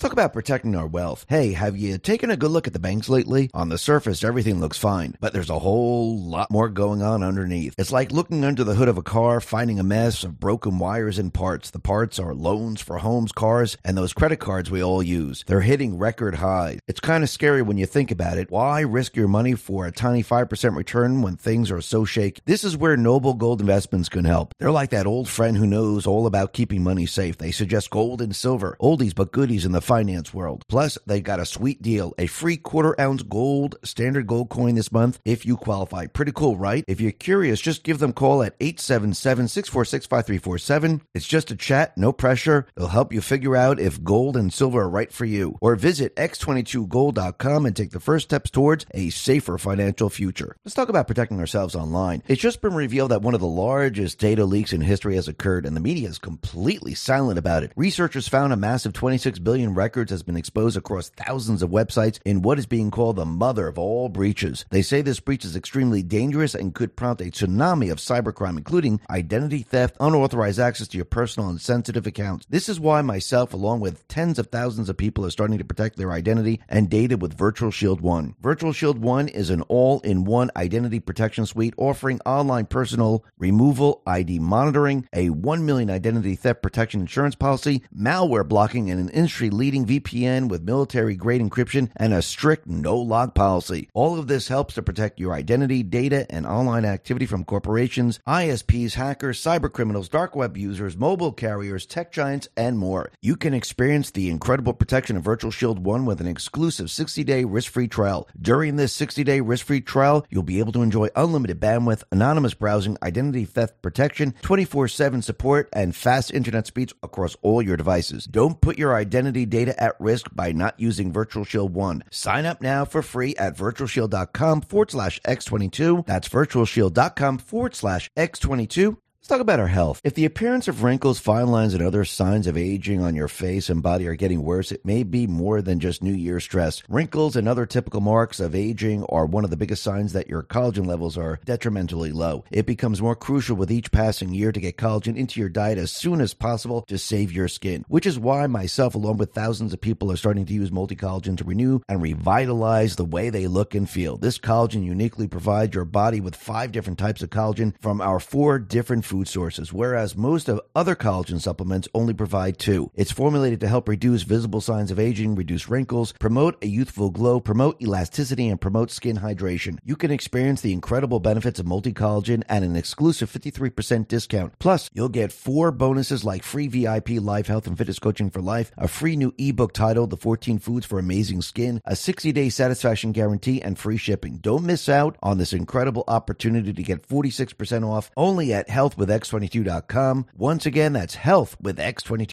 Let's talk about protecting our wealth. Hey, have you taken a good look at the banks lately? On the surface, everything looks fine, but there's a whole lot more going on underneath. It's like looking under the hood of a car, finding a mess of broken wires and parts. The parts are loans for homes, cars, and those credit cards we all use. They're hitting record highs. It's kind of scary when you think about it. Why risk your money for a tiny 5% return when things are so shaky? This is where Noble Gold Investments can help. They're like that old friend who knows all about keeping money safe. They suggest gold and silver, oldies but goodies in the finance world. Plus, they got a sweet deal a free quarter ounce gold standard gold coin this month if you qualify. Pretty cool, right? If you're curious, just give them a call at 877 646 5347. It's just a chat, no pressure. They'll help you figure out if gold and silver are right for you. Or visit x22gold.com and take the first steps towards a safer financial future. Let's talk about protecting ourselves online. It's just been revealed that one of the largest data leaks in history has occurred, and the media is completely silent about it. Researchers found a massive 26 billion records has been exposed across thousands of websites in what is being called the mother of all breaches. They say this breach is extremely dangerous and could prompt a tsunami of cybercrime, including identity theft, unauthorized access to your personal and sensitive accounts. This is why myself, along with tens of thousands of people, are starting to protect their identity and data with Virtual Shield One. Virtual Shield One is an all in one identity protection suite offering online personal removal, ID monitoring, a 1 million identity theft protection insurance policy, malware blocking, and an industry leading VPN with military grade encryption and a strict no log policy. All of this helps to protect your identity, data, and online activity from corporations, ISPs, hackers, cyber criminals, dark web users, mobile carriers, tech giants, and more. You can experience the incredible protection of Virtual Shield 1 with an exclusive 60 day risk free trial. During this 60 day risk free trial, you'll be able to enjoy unlimited bandwidth, anonymous browsing, identity theft protection, 24 7 support, and fast internet speeds across all your devices. Don't put your identity data at risk by not using Virtual Shield 1. Sign up now for free at virtualshield.com forward slash X22. That's virtualshield.com forward slash X22 Let's talk about our health. If the appearance of wrinkles, fine lines, and other signs of aging on your face and body are getting worse, it may be more than just New Year stress. Wrinkles and other typical marks of aging are one of the biggest signs that your collagen levels are detrimentally low. It becomes more crucial with each passing year to get collagen into your diet as soon as possible to save your skin, which is why myself, along with thousands of people, are starting to use multi collagen to renew and revitalize the way they look and feel. This collagen uniquely provides your body with five different types of collagen from our four different food sources, whereas most of other collagen supplements only provide two. It's formulated to help reduce visible signs of aging, reduce wrinkles, promote a youthful glow, promote elasticity, and promote skin hydration. You can experience the incredible benefits of multi collagen at an exclusive 53% discount. Plus, you'll get four bonuses like free VIP live health and fitness coaching for life, a free new ebook titled The 14 Foods for Amazing Skin, a 60 day satisfaction guarantee, and free shipping. Don't miss out on this incredible opportunity to get 46% off only at Health with X22.com. Once again, that's health with X22.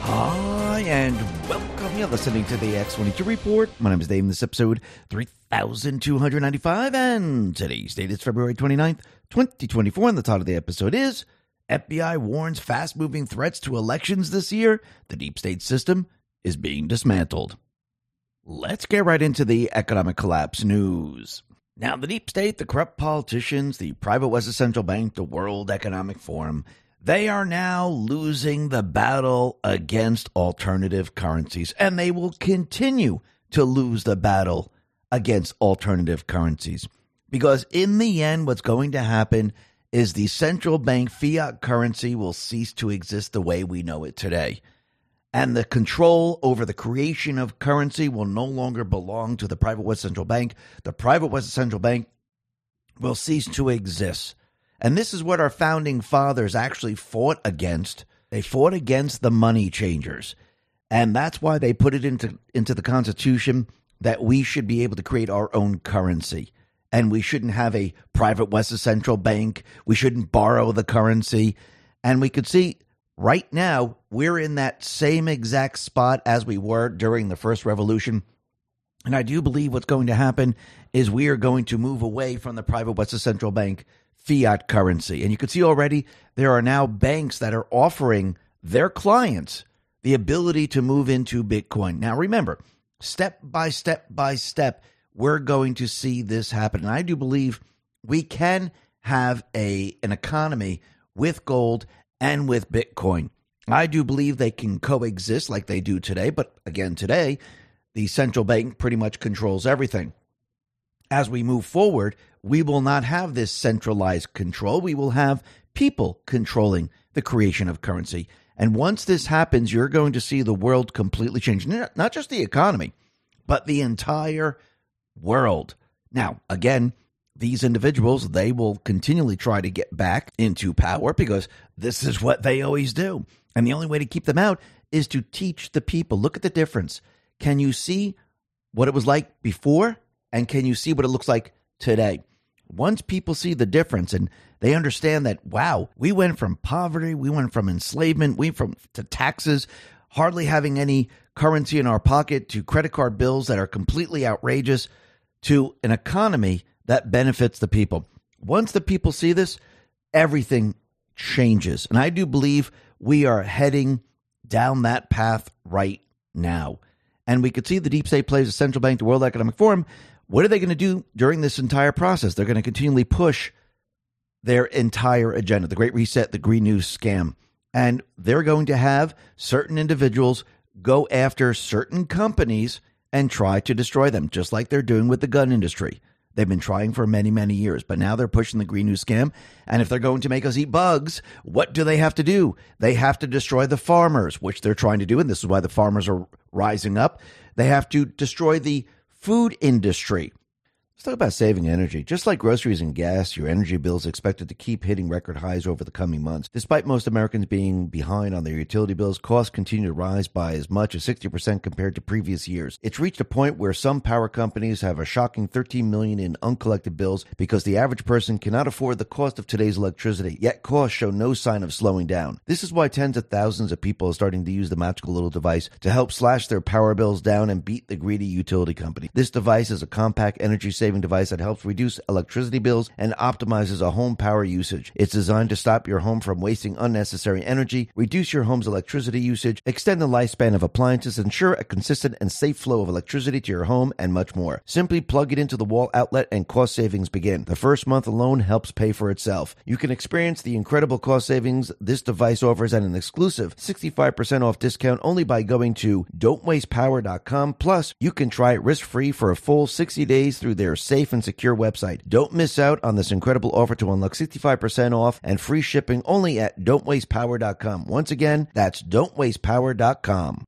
Hi, and welcome. You're listening to the X22 Report. My name is Dave, and this episode 3295, and today's date is February 29th, 2024, and the title of the episode is FBI warns fast moving threats to elections this year. The deep state system is being dismantled. Let's get right into the economic collapse news. Now, the deep state, the corrupt politicians, the private West Central Bank, the World Economic Forum, they are now losing the battle against alternative currencies, and they will continue to lose the battle against alternative currencies. Because in the end, what's going to happen is the central bank fiat currency will cease to exist the way we know it today. And the control over the creation of currency will no longer belong to the private West Central Bank. The private West Central Bank will cease to exist. And this is what our founding fathers actually fought against. They fought against the money changers. And that's why they put it into, into the Constitution that we should be able to create our own currency. And we shouldn't have a private West Central Bank. We shouldn't borrow the currency. And we could see right now, we're in that same exact spot as we were during the first revolution. And I do believe what's going to happen is we are going to move away from the private West Central Bank fiat currency. And you can see already there are now banks that are offering their clients the ability to move into Bitcoin. Now, remember, step by step by step, we're going to see this happen. And I do believe we can have a an economy with gold and with Bitcoin. I do believe they can coexist like they do today, but again, today, the central bank pretty much controls everything. As we move forward, we will not have this centralized control. We will have people controlling the creation of currency. And once this happens, you're going to see the world completely change. Not just the economy, but the entire world. Now, again, these individuals, they will continually try to get back into power because this is what they always do. And the only way to keep them out is to teach the people. Look at the difference. Can you see what it was like before? And can you see what it looks like today? Once people see the difference and they understand that, wow, we went from poverty, we went from enslavement, we went from to taxes, hardly having any currency in our pocket, to credit card bills that are completely outrageous, to an economy that benefits the people. Once the people see this, everything changes. And I do believe we are heading down that path right now. And we could see the deep state plays the central bank, the World Economic Forum. What are they going to do during this entire process? They're going to continually push their entire agenda, the Great Reset, the Green New scam. And they're going to have certain individuals go after certain companies and try to destroy them, just like they're doing with the gun industry. They've been trying for many, many years, but now they're pushing the Green New scam. And if they're going to make us eat bugs, what do they have to do? They have to destroy the farmers, which they're trying to do. And this is why the farmers are rising up. They have to destroy the food industry. Let's talk about saving energy. Just like groceries and gas, your energy bill is expected to keep hitting record highs over the coming months. Despite most Americans being behind on their utility bills, costs continue to rise by as much as 60% compared to previous years. It's reached a point where some power companies have a shocking 13 million in uncollected bills because the average person cannot afford the cost of today's electricity. Yet costs show no sign of slowing down. This is why tens of thousands of people are starting to use the magical little device to help slash their power bills down and beat the greedy utility company. This device is a compact energy saving saving device that helps reduce electricity bills and optimizes a home power usage. It's designed to stop your home from wasting unnecessary energy, reduce your home's electricity usage, extend the lifespan of appliances, ensure a consistent and safe flow of electricity to your home, and much more. Simply plug it into the wall outlet and cost savings begin. The first month alone helps pay for itself. You can experience the incredible cost savings this device offers at an exclusive 65% off discount only by going to don'twastepower.com. Plus, you can try it risk free for a full 60 days through their safe and secure website. Don't miss out on this incredible offer to unlock 65% off and free shipping only at don'twastepower.com. Once again, that's don'twastepower.com.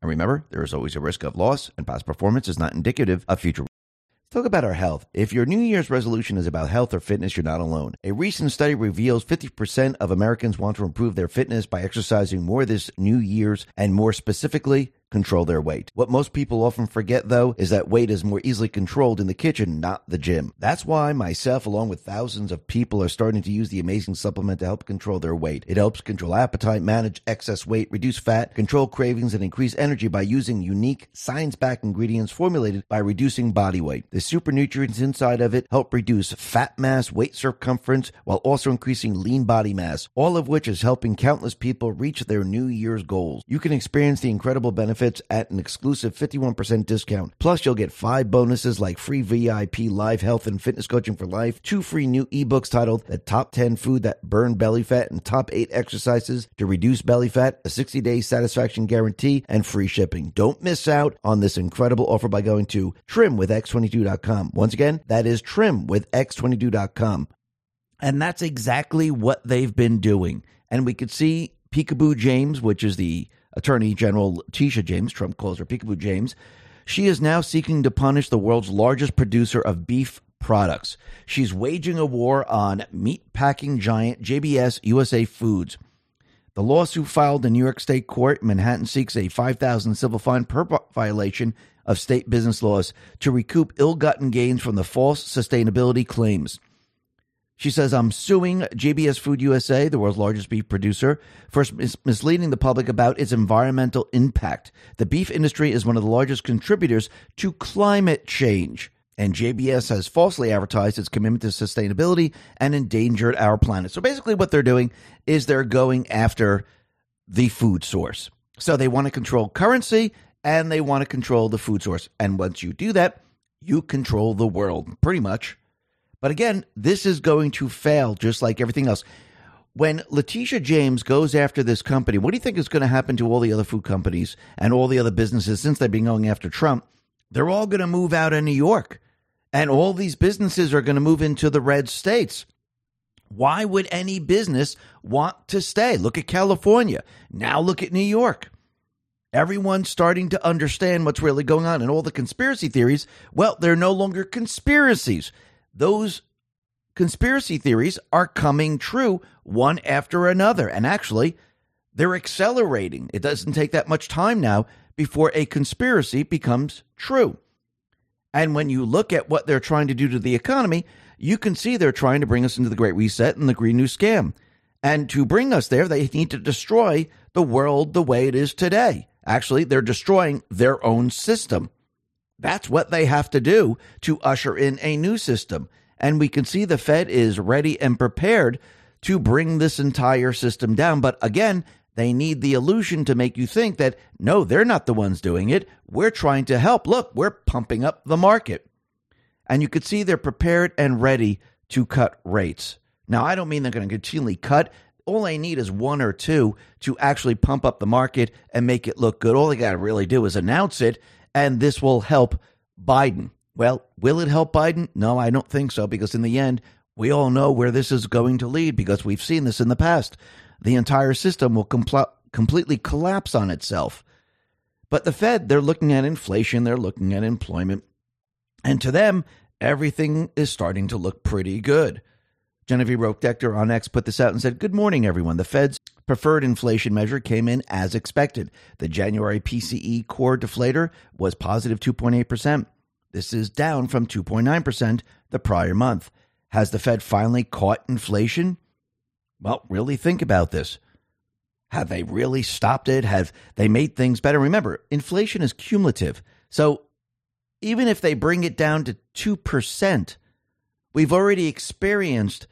And remember, there is always a risk of loss, and past performance is not indicative of future. Talk about our health. If your New Year's resolution is about health or fitness, you're not alone. A recent study reveals 50% of Americans want to improve their fitness by exercising more this New Year's, and more specifically, control their weight. What most people often forget, though, is that weight is more easily controlled in the kitchen, not the gym. That's why myself, along with thousands of people, are starting to use the amazing supplement to help control their weight. It helps control appetite, manage excess weight, reduce fat, control cravings, and increase energy by using unique, science backed ingredients formulated by reducing body weight. The super nutrients inside of it help reduce fat mass, weight circumference, while also increasing lean body mass, all of which is helping countless people reach their New Year's goals. You can experience the incredible benefits at an exclusive 51% discount. Plus, you'll get five bonuses like free VIP live health and fitness coaching for life, two free new ebooks titled The Top 10 Food That Burn Belly Fat and Top 8 Exercises to Reduce Belly Fat, a 60 day satisfaction guarantee, and free shipping. Don't miss out on this incredible offer by going to trimwithx22.com. Once again, that is trimwithx22.com. And that's exactly what they've been doing. And we could see Peekaboo James, which is the Attorney General Tisha James, Trump calls her Peekaboo James. She is now seeking to punish the world's largest producer of beef products. She's waging a war on meat packing giant JBS USA Foods. The lawsuit filed in New York State Court, Manhattan seeks a 5000 civil fine per violation of state business laws to recoup ill-gotten gains from the false sustainability claims. She says, I'm suing JBS Food USA, the world's largest beef producer, for mis- misleading the public about its environmental impact. The beef industry is one of the largest contributors to climate change. And JBS has falsely advertised its commitment to sustainability and endangered our planet. So basically, what they're doing is they're going after the food source. So they want to control currency and they want to control the food source. And once you do that, you control the world, pretty much. But again, this is going to fail just like everything else. When Letitia James goes after this company, what do you think is going to happen to all the other food companies and all the other businesses since they've been going after Trump? They're all going to move out of New York. And all these businesses are going to move into the red states. Why would any business want to stay? Look at California. Now look at New York. Everyone's starting to understand what's really going on. And all the conspiracy theories, well, they're no longer conspiracies those conspiracy theories are coming true one after another. And actually, they're accelerating. It doesn't take that much time now before a conspiracy becomes true. And when you look at what they're trying to do to the economy, you can see they're trying to bring us into the Great Reset and the Green New Scam. And to bring us there, they need to destroy the world the way it is today. Actually, they're destroying their own system. That's what they have to do to usher in a new system. And we can see the Fed is ready and prepared to bring this entire system down. But again, they need the illusion to make you think that no, they're not the ones doing it. We're trying to help. Look, we're pumping up the market. And you could see they're prepared and ready to cut rates. Now, I don't mean they're going to continually cut. All they need is one or two to actually pump up the market and make it look good. All they got to really do is announce it and this will help Biden. Well, will it help Biden? No, I don't think so, because in the end, we all know where this is going to lead because we've seen this in the past. The entire system will compl- completely collapse on itself. But the Fed, they're looking at inflation, they're looking at employment, and to them, everything is starting to look pretty good. Genevieve Roch-Decter on X put this out and said, Good morning, everyone. The Fed's preferred inflation measure came in as expected. The January PCE core deflator was positive 2.8%. This is down from 2.9% the prior month. Has the Fed finally caught inflation? Well, really think about this. Have they really stopped it? Have they made things better? Remember, inflation is cumulative. So even if they bring it down to 2%, we've already experienced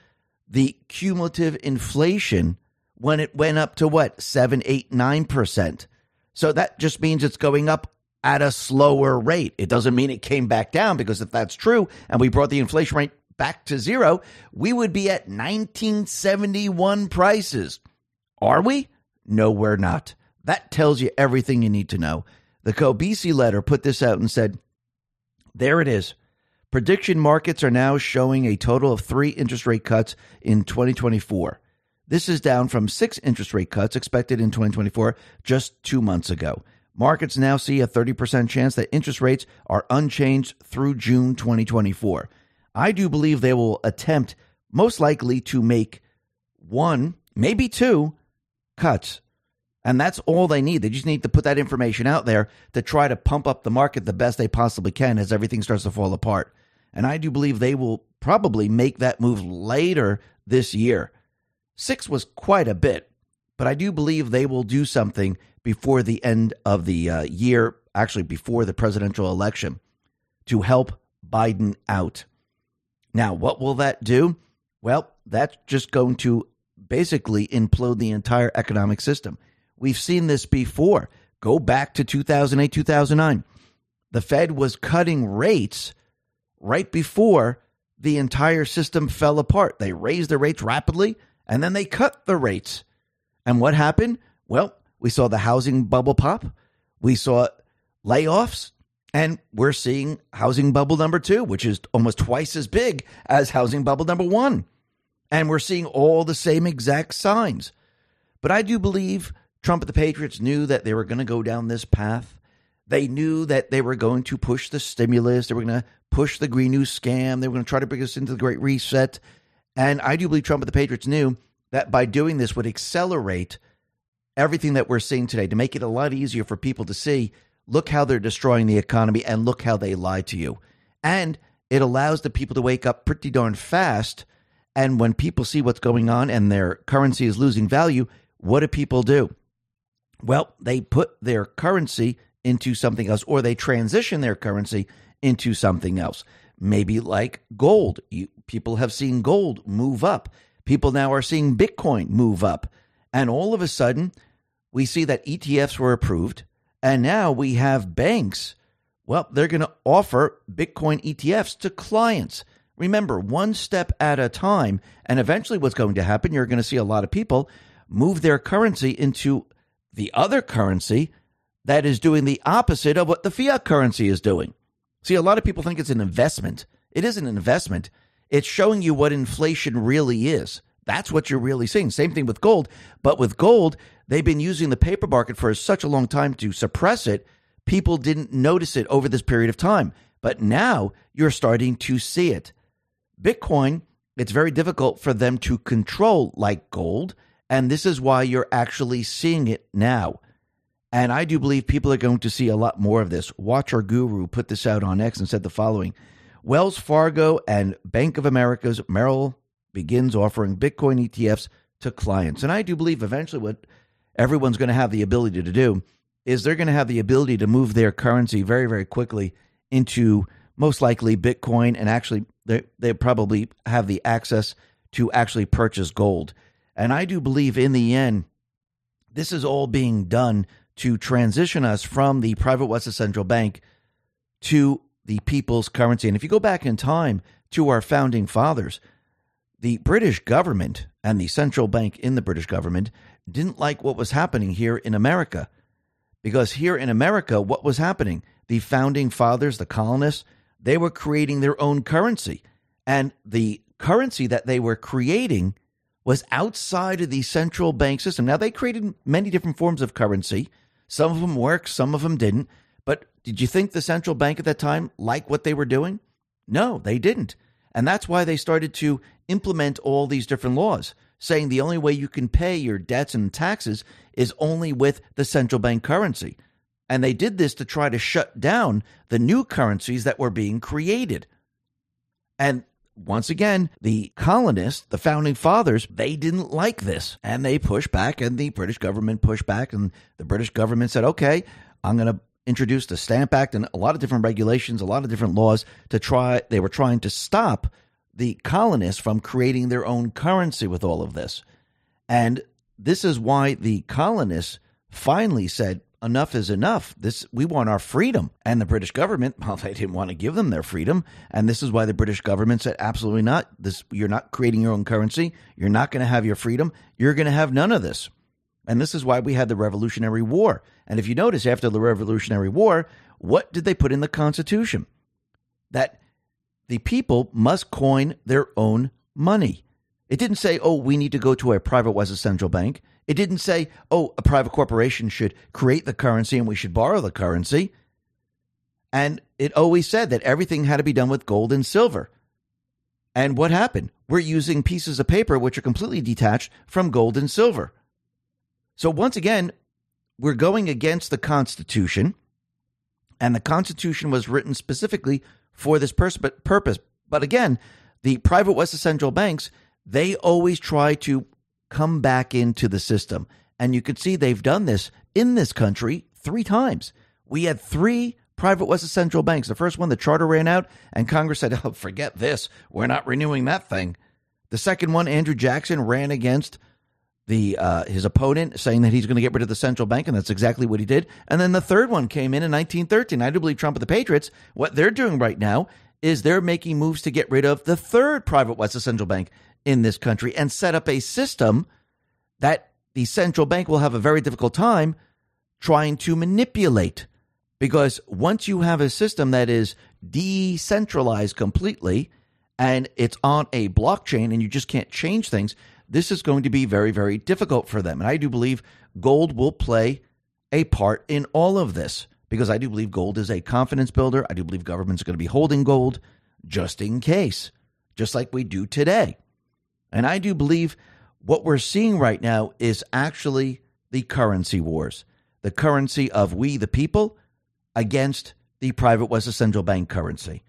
the cumulative inflation when it went up to what, seven, eight, nine percent. So that just means it's going up at a slower rate. It doesn't mean it came back down because if that's true and we brought the inflation rate back to zero, we would be at 1971 prices. Are we? No, we're not. That tells you everything you need to know. The Kobeissi letter put this out and said, there it is. Prediction markets are now showing a total of three interest rate cuts in 2024. This is down from six interest rate cuts expected in 2024 just two months ago. Markets now see a 30% chance that interest rates are unchanged through June 2024. I do believe they will attempt, most likely, to make one, maybe two cuts. And that's all they need. They just need to put that information out there to try to pump up the market the best they possibly can as everything starts to fall apart. And I do believe they will probably make that move later this year. Six was quite a bit, but I do believe they will do something before the end of the uh, year, actually, before the presidential election, to help Biden out. Now, what will that do? Well, that's just going to basically implode the entire economic system. We've seen this before. Go back to 2008, 2009. The Fed was cutting rates right before the entire system fell apart. They raised the rates rapidly and then they cut the rates. And what happened? Well, we saw the housing bubble pop. We saw layoffs. And we're seeing housing bubble number two, which is almost twice as big as housing bubble number one. And we're seeing all the same exact signs. But I do believe Trump and the Patriots knew that they were going to go down this path. They knew that they were going to push the stimulus. They were going to push the Green New scam. They were going to try to bring us into the Great Reset. And I do believe Trump and the Patriots knew that by doing this would accelerate everything that we're seeing today to make it a lot easier for people to see look how they're destroying the economy and look how they lied to you. And it allows the people to wake up pretty darn fast. And when people see what's going on and their currency is losing value, what do people do? Well, they put their currency into something else or they transition their currency into something else. Maybe like gold. You, people have seen gold move up. People now are seeing Bitcoin move up. And all of a sudden, we see that ETFs were approved. And now we have banks. Well, they're going to offer Bitcoin ETFs to clients. Remember, one step at a time. And eventually, what's going to happen, you're going to see a lot of people move their currency into the other currency that is doing the opposite of what the fiat currency is doing. See, a lot of people think it's an investment. It is an investment. It's showing you what inflation really is. That's what you're really seeing. Same thing with gold. But with gold, they've been using the paper market for such a long time to suppress it. People didn't notice it over this period of time. But now you're starting to see it. Bitcoin, it's very difficult for them to control like gold. And this is why you're actually seeing it now. And I do believe people are going to see a lot more of this. Watcher.Guru put this out on X and said the following Wells Fargo and Bank of America's Merrill begins offering Bitcoin ETFs to clients. And I do believe eventually what everyone's going to have the ability to do is they're going to have the ability to move their currency very, very quickly into most likely Bitcoin. And actually, they, they probably have the access to actually purchase gold. And I do believe in the end, this is all being done to transition us from the private West Central Bank to the people's currency. And if you go back in time to our founding fathers, the British government and the central bank in the British government didn't like what was happening here in America. Because here in America, what was happening? The founding fathers, the colonists, they were creating their own currency. And the currency that they were creating was outside of the central bank system. Now, they created many different forms of currency some of them worked, some of them didn't. But did you think the central bank at that time liked what they were doing? No, they didn't. And that's why they started to implement all these different laws, saying the only way you can pay your debts and taxes is only with the central bank currency. And they did this to try to shut down the new currencies that were being created. And once again, the colonists, the founding fathers, they didn't like this and they pushed back, and the British government pushed back, and the British government said, okay, I'm going to introduce the Stamp Act and a lot of different regulations, a lot of different laws to try, they were trying to stop the colonists from creating their own currency with all of this. And this is why the colonists finally said, enough is enough. This we want our freedom. And the British government, well, they didn't want to give them their freedom, and this is why the British government said absolutely not. This you're not creating your own currency. You're not going to have your freedom. You're going to have none of this. And this is why we had the Revolutionary War. And if you notice after the Revolutionary War, what did they put in the Constitution? That the people must coin their own money. It didn't say, oh, we need to go to a private West central bank. It didn't say, oh, a private corporation should create the currency and we should borrow the currency. And it always said that everything had to be done with gold and silver. And what happened? We're using pieces of paper which are completely detached from gold and silver. So once again, we're going against the Constitution, and the Constitution was written specifically for this pers- purpose. But again, the private West central banks, they always try to come back into the system. And you could see they've done this in this country three times. We had three private West central banks. The first one, the charter ran out, and Congress said, oh, forget this. We're not renewing that thing. The second one, Andrew Jackson ran against the uh, his opponent saying that he's going to get rid of the central bank, and that's exactly what he did. And then the third one came in in 1913. I do believe Trump and the Patriots. What they're doing right now is they're making moves to get rid of the third private West central bank in this country and set up a system that the central bank will have a very difficult time trying to manipulate. Because once you have a system that is decentralized completely and it's on a blockchain and you just can't change things, this is going to be very, very difficult for them. And I do believe gold will play a part in all of this because I do believe gold is a confidence builder. I do believe governments are going to be holding gold just in case, just like we do today. And I do believe what we're seeing right now is actually the currency wars the currency of we, the people, against the private West Central Bank currency.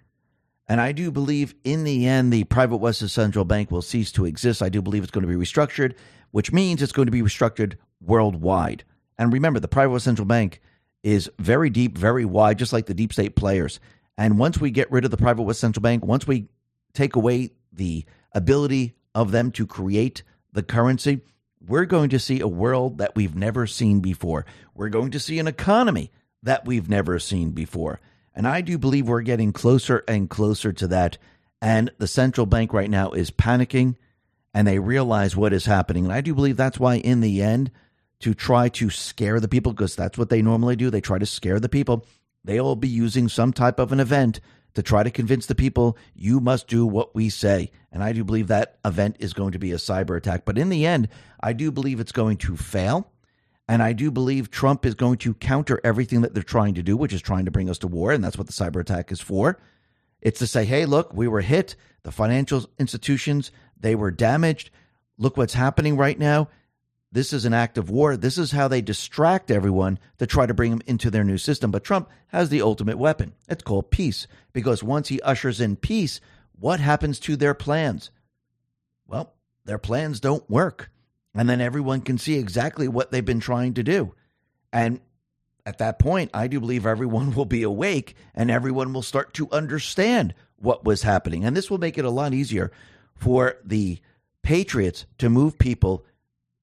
And I do believe in the end, the private West Central Bank will cease to exist. I do believe it's going to be restructured, which means it's going to be restructured worldwide. And remember, the private West Central Bank is very deep, very wide, just like the deep state players. And once we get rid of the private West Central Bank, once we take away the ability of them to create the currency, we're going to see a world that we've never seen before. We're going to see an economy that we've never seen before. And I do believe we're getting closer and closer to that. And the central bank right now is panicking and they realize what is happening. And I do believe that's why, in the end, to try to scare the people, because that's what they normally do, they try to scare the people, they'll be using some type of an event to try to convince the people you must do what we say. And I do believe that event is going to be a cyber attack. But in the end, I do believe it's going to fail. And I do believe Trump is going to counter everything that they're trying to do, which is trying to bring us to war. And that's what the cyber attack is for. It's to say, hey, look, we were hit. The financial institutions, they were damaged. Look what's happening right now. This is an act of war. This is how they distract everyone to try to bring them into their new system. But Trump has the ultimate weapon. It's called peace. Because once he ushers in peace, what happens to their plans? Well, their plans don't work and then everyone can see exactly what they've been trying to do. And at that point, I do believe everyone will be awake and everyone will start to understand what was happening. And this will make it a lot easier for the Patriots to move people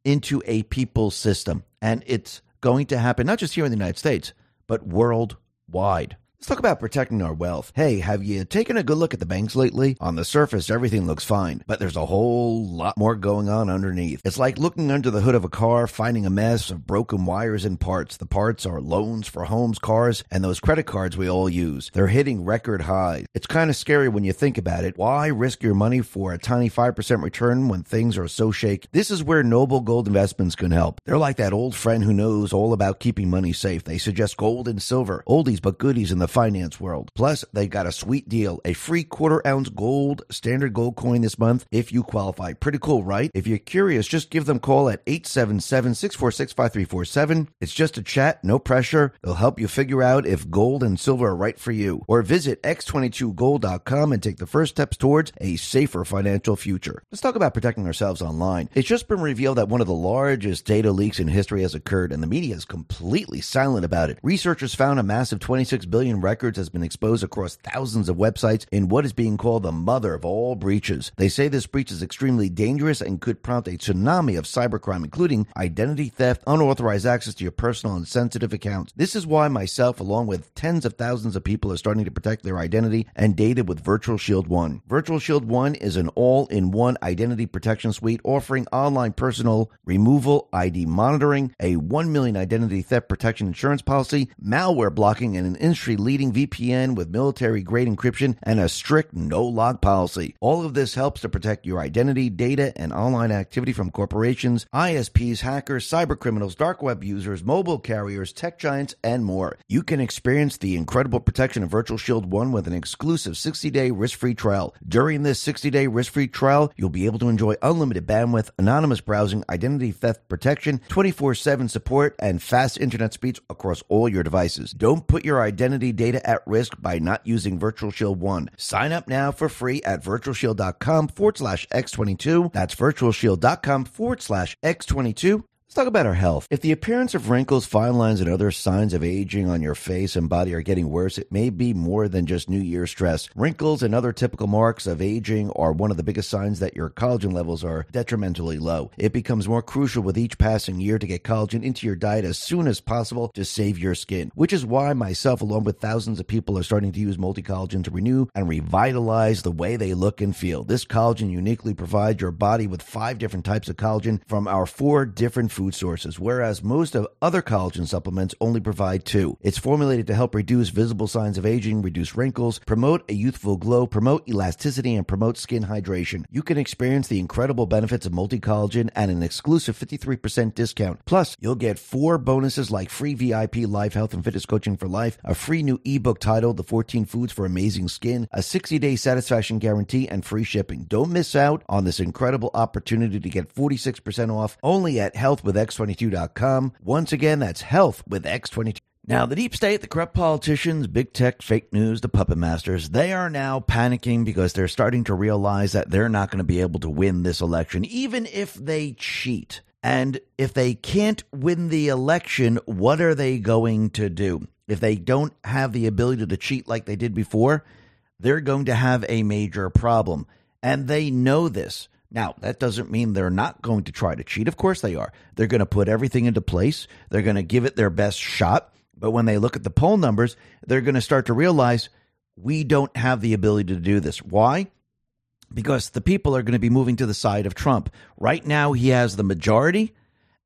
into a people system. And it's going to happen not just here in the United States, but worldwide. Let's talk about protecting our wealth. Hey, have you taken a good look at the banks lately? On the surface, everything looks fine, but there's a whole lot more going on underneath. It's like looking under the hood of a car, finding a mess of broken wires and parts. The parts are loans for homes, cars, and those credit cards we all use. They're hitting record highs. It's kind of scary when you think about it. Why risk your money for a tiny 5% return when things are so shaky? This is where Noble Gold Investments can help. They're like that old friend who knows all about keeping money safe. They suggest gold and silver, oldies but goodies in the finance world. Plus, they got a sweet deal a free quarter ounce gold standard gold coin this month if you qualify. Pretty cool, right? If you're curious, just give them a call at 877 646 5347. It's just a chat, no pressure. They'll help you figure out if gold and silver are right for you. Or visit x22gold.com and take the first steps towards a safer financial future. Let's talk about protecting ourselves online. It's just been revealed that one of the largest data leaks in history has occurred, and the media is completely silent about it. Researchers found a massive 26 billion records has been exposed across thousands of websites in what is being called the mother of all breaches. They say this breach is extremely dangerous and could prompt a tsunami of cybercrime, including identity theft, unauthorized access to your personal and sensitive accounts. This is why myself, along with tens of thousands of people, are starting to protect their identity and data with Virtual Shield One. Virtual Shield One is an all in one identity protection suite offering online personal removal, ID monitoring, a 1 million identity theft protection insurance policy, malware blocking, and an industry leading VPN with military grade encryption and a strict no log policy. All of this helps to protect your identity, data, and online activity from corporations, ISPs, hackers, cyber criminals, dark web users, mobile carriers, tech giants, and more. You can experience the incredible protection of Virtual Shield 1 with an exclusive 60 day risk free trial. During this 60 day risk free trial, you'll be able to enjoy unlimited bandwidth, anonymous browsing, identity theft protection, 24 7 support, and fast internet speeds across all your devices. Don't put your identity data at risk by not using Virtual Shield 1. Sign up now for free at virtualshield.com forward slash X22. That's virtualshield.com forward slash X22 Let's talk about our health. If the appearance of wrinkles, fine lines, and other signs of aging on your face and body are getting worse, it may be more than just New Year stress. Wrinkles and other typical marks of aging are one of the biggest signs that your collagen levels are detrimentally low. It becomes more crucial with each passing year to get collagen into your diet as soon as possible to save your skin, which is why myself, along with thousands of people, are starting to use multi collagen to renew and revitalize the way they look and feel. This collagen uniquely provides your body with five different types of collagen from our four different food sources, whereas most of other collagen supplements only provide two. It's formulated to help reduce visible signs of aging, reduce wrinkles, promote a youthful glow, promote elasticity, and promote skin hydration. You can experience the incredible benefits of multi collagen at an exclusive 53% discount. Plus, you'll get four bonuses like free VIP live health and fitness coaching for life, a free new ebook titled The 14 Foods for Amazing Skin, a 60 day satisfaction guarantee, and free shipping. Don't miss out on this incredible opportunity to get 46% off only at healthwithx22.com. Once again, that's health with X22. Now, the deep state, the corrupt politicians, big tech, fake news, the puppet masters, they are now panicking because they're starting to realize that they're not going to be able to win this election, even if they cheat. And if they can't win the election, what are they going to do? If they don't have the ability to cheat like they did before, they're going to have a major problem. And they know this. Now, that doesn't mean they're not going to try to cheat. Of course they are. They're going to put everything into place, they're going to give it their best shot. But when they look at the poll numbers, they're going to start to realize we don't have the ability to do this. Why? Because the people are going to be moving to the side of Trump. Right now, he has the majority,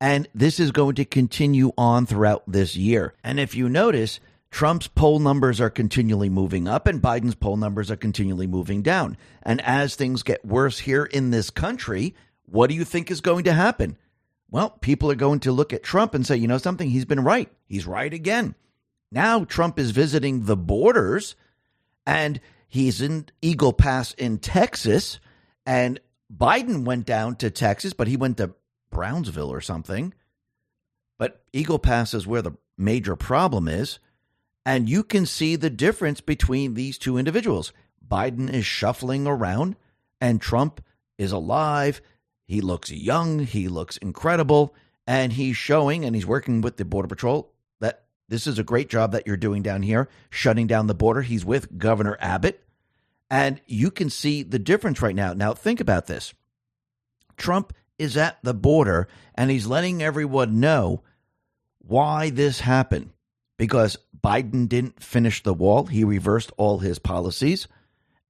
and this is going to continue on throughout this year. And if you notice, Trump's poll numbers are continually moving up and Biden's poll numbers are continually moving down. And as things get worse here in this country, what do you think is going to happen? Well, people are going to look at Trump and say, you know something, he's been right. He's right again. Now Trump is visiting the borders and he's in Eagle Pass in Texas. And Biden went down to Texas, but he went to Brownsville or something. But Eagle Pass is where the major problem is. And you can see the difference between these two individuals. Biden is shuffling around and Trump is alive. He looks young, he looks incredible, and he's showing and he's working with the Border Patrol that this is a great job that you're doing down here, shutting down the border. He's with Governor Abbott. And you can see the difference right now. Now, think about this Trump is at the border and he's letting everyone know why this happened because Biden didn't finish the wall. He reversed all his policies.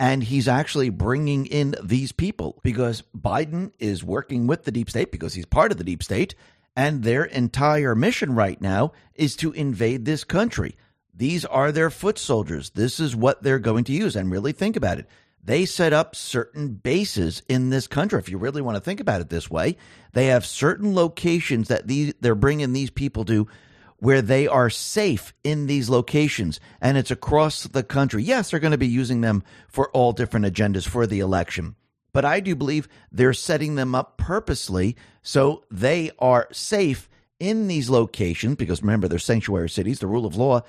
And he's actually bringing in these people because Biden is working with the deep state because he's part of the deep state. And their entire mission right now is to invade this country. These are their foot soldiers. This is what they're going to use. And really think about it. They set up certain bases in this country. If you really want to think about it this way, they have certain locations that these, they're bringing these people to where they are safe in these locations and it's across the country. Yes, they're going to be using them for all different agendas for the election. But I do believe they're setting them up purposely so they are safe in these locations because remember, they're sanctuary cities. The rule of law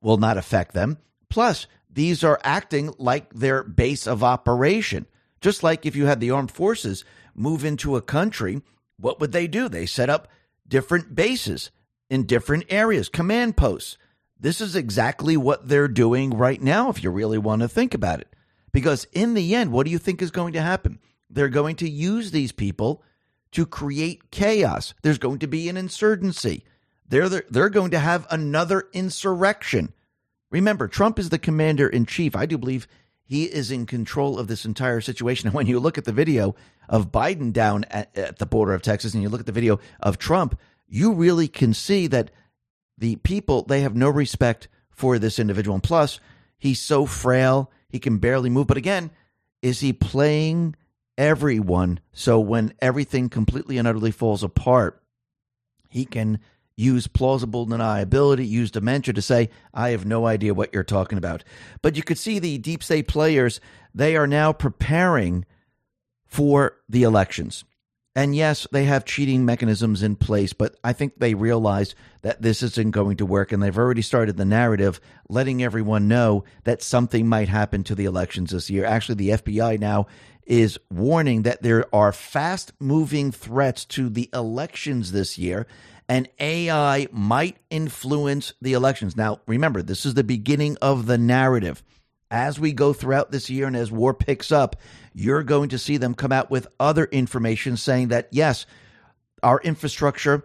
will not affect them. Plus, these are acting like their base of operation. Just like if you had the armed forces move into a country, what would they do? They set up different bases in different areas, command posts. This is exactly what they're doing right now, if you really want to think about it. Because in the end, what do you think is going to happen? They're going to use these people to create chaos. There's going to be an insurgency. They're, they're going to have another insurrection. Remember, Trump is the commander in chief. I do believe he is in control of this entire situation. And when you look at the video of Biden down at, at the border of Texas and you look at the video of Trump, you really can see that the people they have no respect for this individual. And plus, he's so frail, he can barely move. But again, is he playing everyone so when everything completely and utterly falls apart, he can use plausible deniability, use dementia to say, I have no idea what you're talking about. But you could see the deep state players, they are now preparing for the elections. And yes, they have cheating mechanisms in place, but I think they realize that this isn't going to work. And they've already started the narrative, letting everyone know that something might happen to the elections this year. Actually, the FBI now is warning that there are fast moving threats to the elections this year, and AI might influence the elections. Now, remember, this is the beginning of the narrative. As we go throughout this year and as war picks up, you're going to see them come out with other information saying that, yes, our infrastructure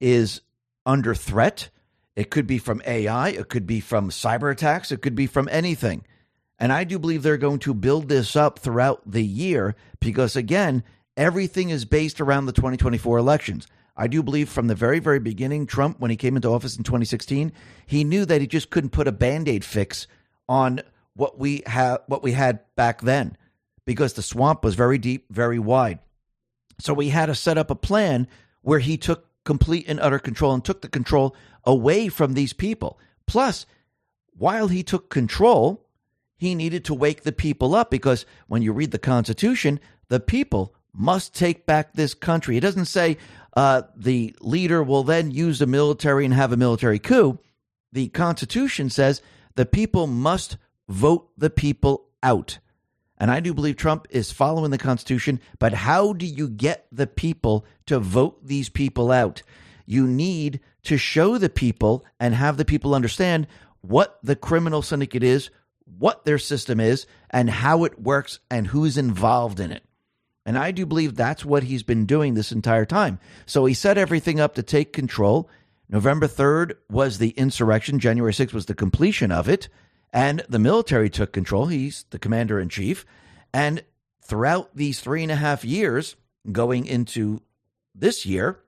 is under threat. It could be from AI, it could be from cyber attacks, it could be from anything. And I do believe they're going to build this up throughout the year because, again, everything is based around the 2024 elections. I do believe from the very, very beginning, Trump, when he came into office in 2016, he knew that he just couldn't put a band aid fix on what we have what we had back then because the swamp was very deep, very wide. So we had to set up a plan where he took complete and utter control and took the control away from these people. Plus, while he took control, he needed to wake the people up because when you read the Constitution, the people must take back this country. It doesn't say uh, the leader will then use the military and have a military coup. The Constitution says the people must vote the people out. And I do believe Trump is following the Constitution, but how do you get the people to vote these people out? You need to show the people and have the people understand what the criminal syndicate is, what their system is and how it works and who's involved in it. And I do believe that's what he's been doing this entire time. So he set everything up to take control. November 3rd was the insurrection, January 6th was the completion of it. And the military took control. He's the commander in chief. And throughout these three and a half years, going into this year,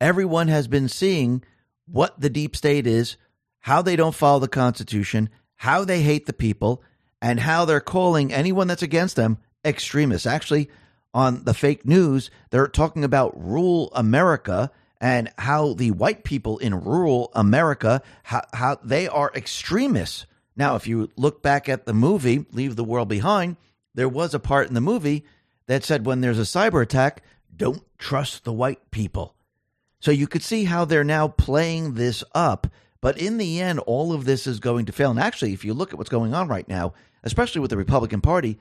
everyone has been seeing what the deep state is, how they don't follow the Constitution, how they hate the people, and how they're calling anyone that's against them extremists. Actually, on the fake news, they're talking about rule America and how the white people in rural America how, how they are extremists. Now, if you look back at the movie Leave the World Behind, there was a part in the movie that said when there's a cyber attack, don't trust the white people. So you could see how they're now playing this up but in the end, all of this is going to fail. And actually, if you look at what's going on right now, especially with the Republican Party,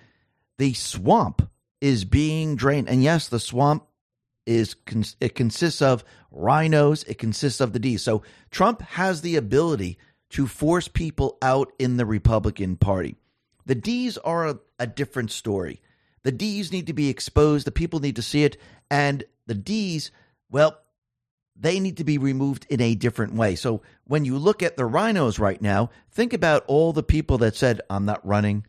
the swamp is being drained. And yes, the swamp is it consists of RINOs, it consists of the D's. So Trump has the ability to force people out in the Republican Party. The D's are a, a different story. The D's need to be exposed, the people need to see it, and the D's, well, they need to be removed in a different way. So when you look at the RINOs right now, think about all the people that said, I'm not running.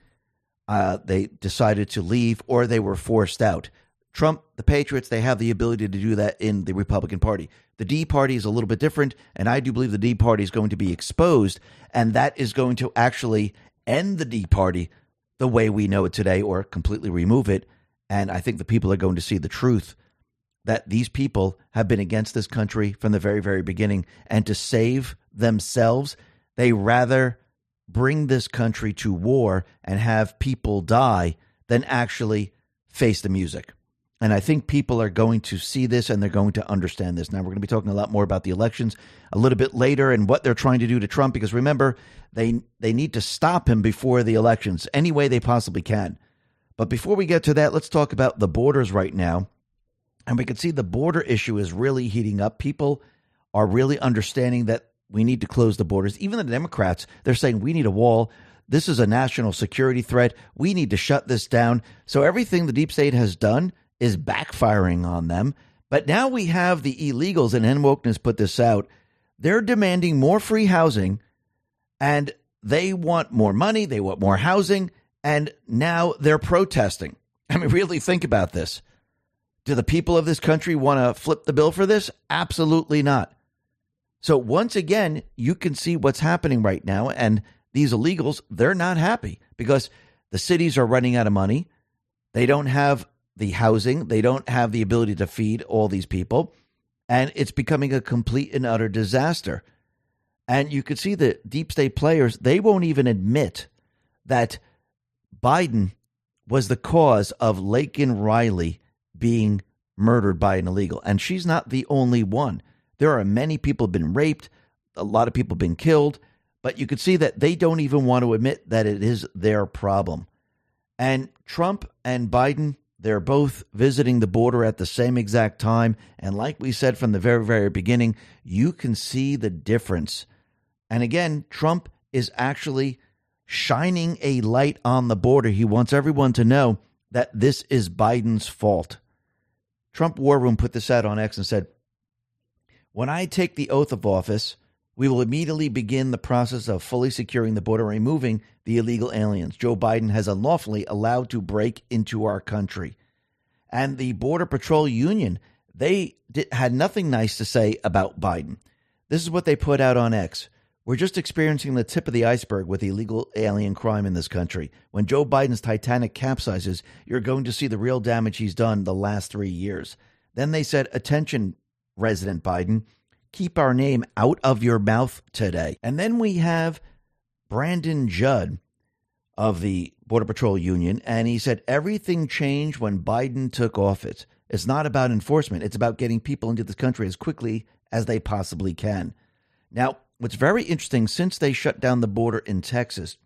Uh, they decided to leave or they were forced out. Trump, the Patriots, they have the ability to do that in the Republican Party. The D Party is a little bit different, and I do believe the D Party is going to be exposed, and that is going to actually end the D Party the way we know it today or completely remove it. And I think the people are going to see the truth that these people have been against this country from the very, very beginning. And to save themselves, they rather bring this country to war and have people die than actually face the music. And I think people are going to see this and they're going to understand this. Now, we're going to be talking a lot more about the elections a little bit later and what they're trying to do to Trump because remember, they, they need to stop him before the elections any way they possibly can. But before we get to that, let's talk about the borders right now and we can see the border issue is really heating up. People are really understanding that we need to close the borders. Even the Democrats, they're saying we need a wall. This is a national security threat. We need to shut this down. So everything the deep state has done is backfiring on them. But now we have the illegals, and N put this out. They're demanding more free housing, and they want more money. They want more housing, and now they're protesting. I mean, really think about this. Do the people of this country want to flip the bill for this? Absolutely not. So once again, you can see what's happening right now. And these illegals, they're not happy because the cities are running out of money. They don't have the housing, they don't have the ability to feed all these people. And it's becoming a complete and utter disaster. And you can see the deep state players, they won't even admit that Biden was the cause of Laken Riley being murdered by an illegal. And she's not the only one. There are many people have been raped, a lot of people have been killed, but you can see that they don't even want to admit that it is their problem. And Trump and Biden, they're both visiting the border at the same exact time. And like we said from the very, very beginning, you can see the difference. And again, Trump is actually shining a light on the border. He wants everyone to know that this is Biden's fault. Trump War Room put this out on X and said, When I take the oath of office, we will immediately begin the process of fully securing the border, and removing the illegal aliens Joe Biden has unlawfully allowed to break into our country. And the Border Patrol Union, they did, had nothing nice to say about Biden. This is what they put out on X. We're just experiencing the tip of the iceberg with illegal alien crime in this country. When Joe Biden's Titanic capsizes, you're going to see the real damage he's done the last three years. Then they said, Attention, Resident Biden, keep our name out of your mouth today. And then we have Brandon Judd of the Border Patrol Union, and he said, Everything changed when Biden took office. It's not about enforcement, it's about getting people into this country as quickly as they possibly can. Now, what's very interesting since they shut down the border in Texas,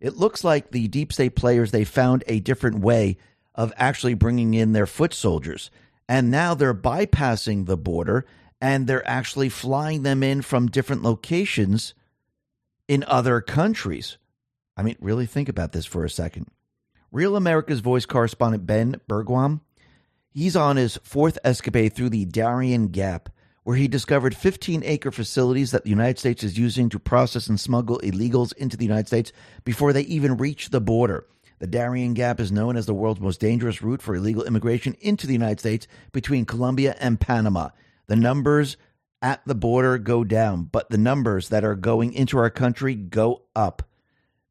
it looks like the deep state players they found a different way of actually bringing in their foot soldiers. And now they're bypassing the border and they're actually flying them in from different locations in other countries. I mean, really think about this for a second. Real America's Voice correspondent Ben Bergquam, he's on his fourth escapade through the Darien Gap where he discovered 15 acre facilities that the United States is using to process and smuggle illegals into the United States before they even reach the border. The Darien Gap is known as the world's most dangerous route for illegal immigration into the United States between Colombia and Panama. The numbers at the border go down, but the numbers that are going into our country go up.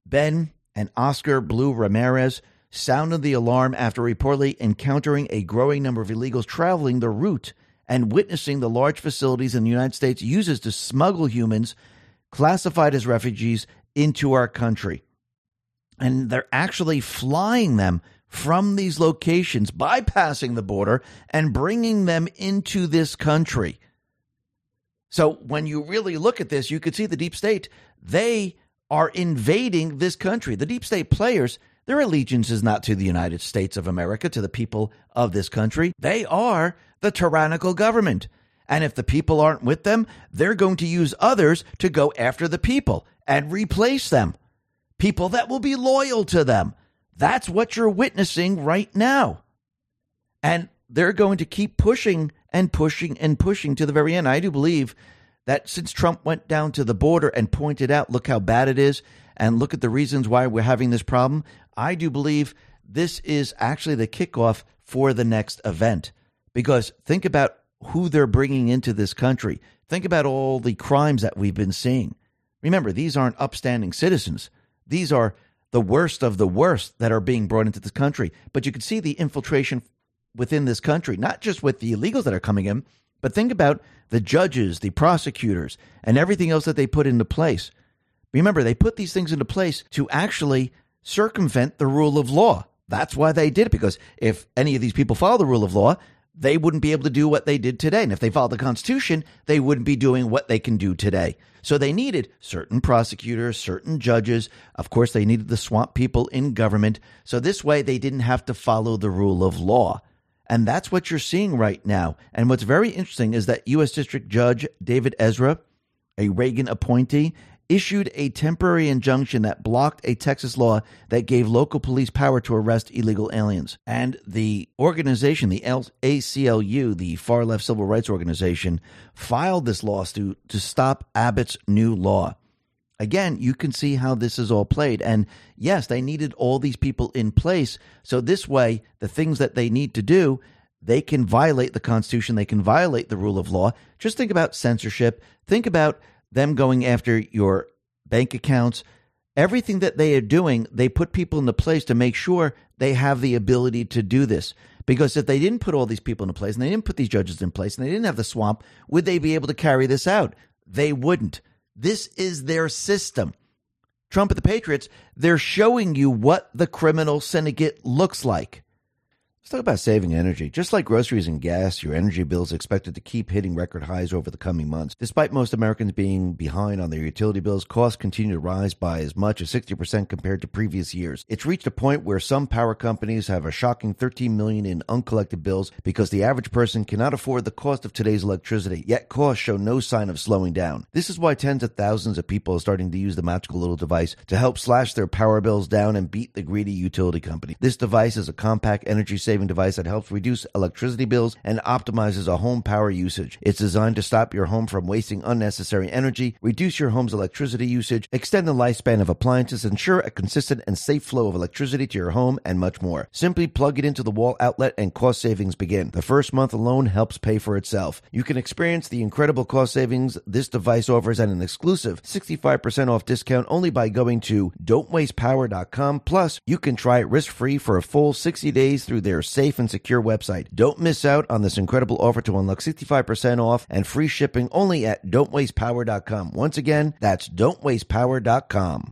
Ben and Oscar Blue Ramirez sounded the alarm after reportedly encountering a growing number of illegals traveling the route and witnessing the large facilities in the United States uses to smuggle humans classified as refugees into our country. And they're actually flying them from these locations, bypassing the border and bringing them into this country. So when you really look at this, you can see the deep state, they are invading this country. The deep state players, their allegiance is not to the United States of America, to the people of this country. They are the tyrannical government. And if the people aren't with them, they're going to use others to go after the people and replace them. People that will be loyal to them. That's what you're witnessing right now. And they're going to keep pushing and pushing and pushing to the very end. I do believe that since Trump went down to the border and pointed out, look how bad it is, and look at the reasons why we're having this problem, I do believe this is actually the kickoff for the next event. Because think about who they're bringing into this country. Think about all the crimes that we've been seeing. Remember, these aren't upstanding citizens. These are the worst of the worst that are being brought into this country. But you can see the infiltration within this country, not just with the illegals that are coming in, but think about the judges, the prosecutors, and everything else that they put into place. Remember, they put these things into place to actually circumvent the rule of law. That's why they did it, because if any of these people follow the rule of law, they wouldn't be able to do what they did today. And if they followed the Constitution, they wouldn't be doing what they can do today. So they needed certain prosecutors, certain judges. Of course, they needed the swamp people in government. So this way, they didn't have to follow the rule of law. And that's what you're seeing right now. And what's very interesting is that U.S. District Judge David Ezra, a Reagan appointee, issued a temporary injunction that blocked a Texas law that gave local police power to arrest illegal aliens. And the organization, the ACLU, the far left civil rights organization, filed this lawsuit to stop Abbott's new law. Again, you can see how this is all played. And yes, they needed all these people in place. So this way, the things that they need to do, they can violate the Constitution, they can violate the rule of law. Just think about censorship. Think about them going after your bank accounts, everything that they are doing, they put people into place to make sure they have the ability to do this. Because if they didn't put all these people into place and they didn't put these judges in place and they didn't have the swamp, would they be able to carry this out? They wouldn't. This is their system. Trump and the Patriots, they're showing you what the criminal syndicate looks like. Let's talk about saving energy. Just like groceries and gas, your energy bill is expected to keep hitting record highs over the coming months. Despite most Americans being behind on their utility bills, costs continue to rise by as much as 60% compared to previous years. It's reached a point where some power companies have a shocking 13 million in uncollected bills because the average person cannot afford the cost of today's electricity. Yet costs show no sign of slowing down. This is why tens of thousands of people are starting to use the magical little device to help slash their power bills down and beat the greedy utility company. This device is a compact energy saving saving device that helps reduce electricity bills and optimizes a home power usage. It's designed to stop your home from wasting unnecessary energy, reduce your home's electricity usage, extend the lifespan of appliances, ensure a consistent and safe flow of electricity to your home, and much more. Simply plug it into the wall outlet and cost savings begin. The first month alone helps pay for itself. You can experience the incredible cost savings this device offers at an exclusive 65% off discount only by going to don'twastepower.com. Plus, you can try it risk free for a full 60 days through their safe and secure website. Don't miss out on this incredible offer to unlock 65% off and free shipping only at don'twastepower.com. Once again, that's don'twastepower.com.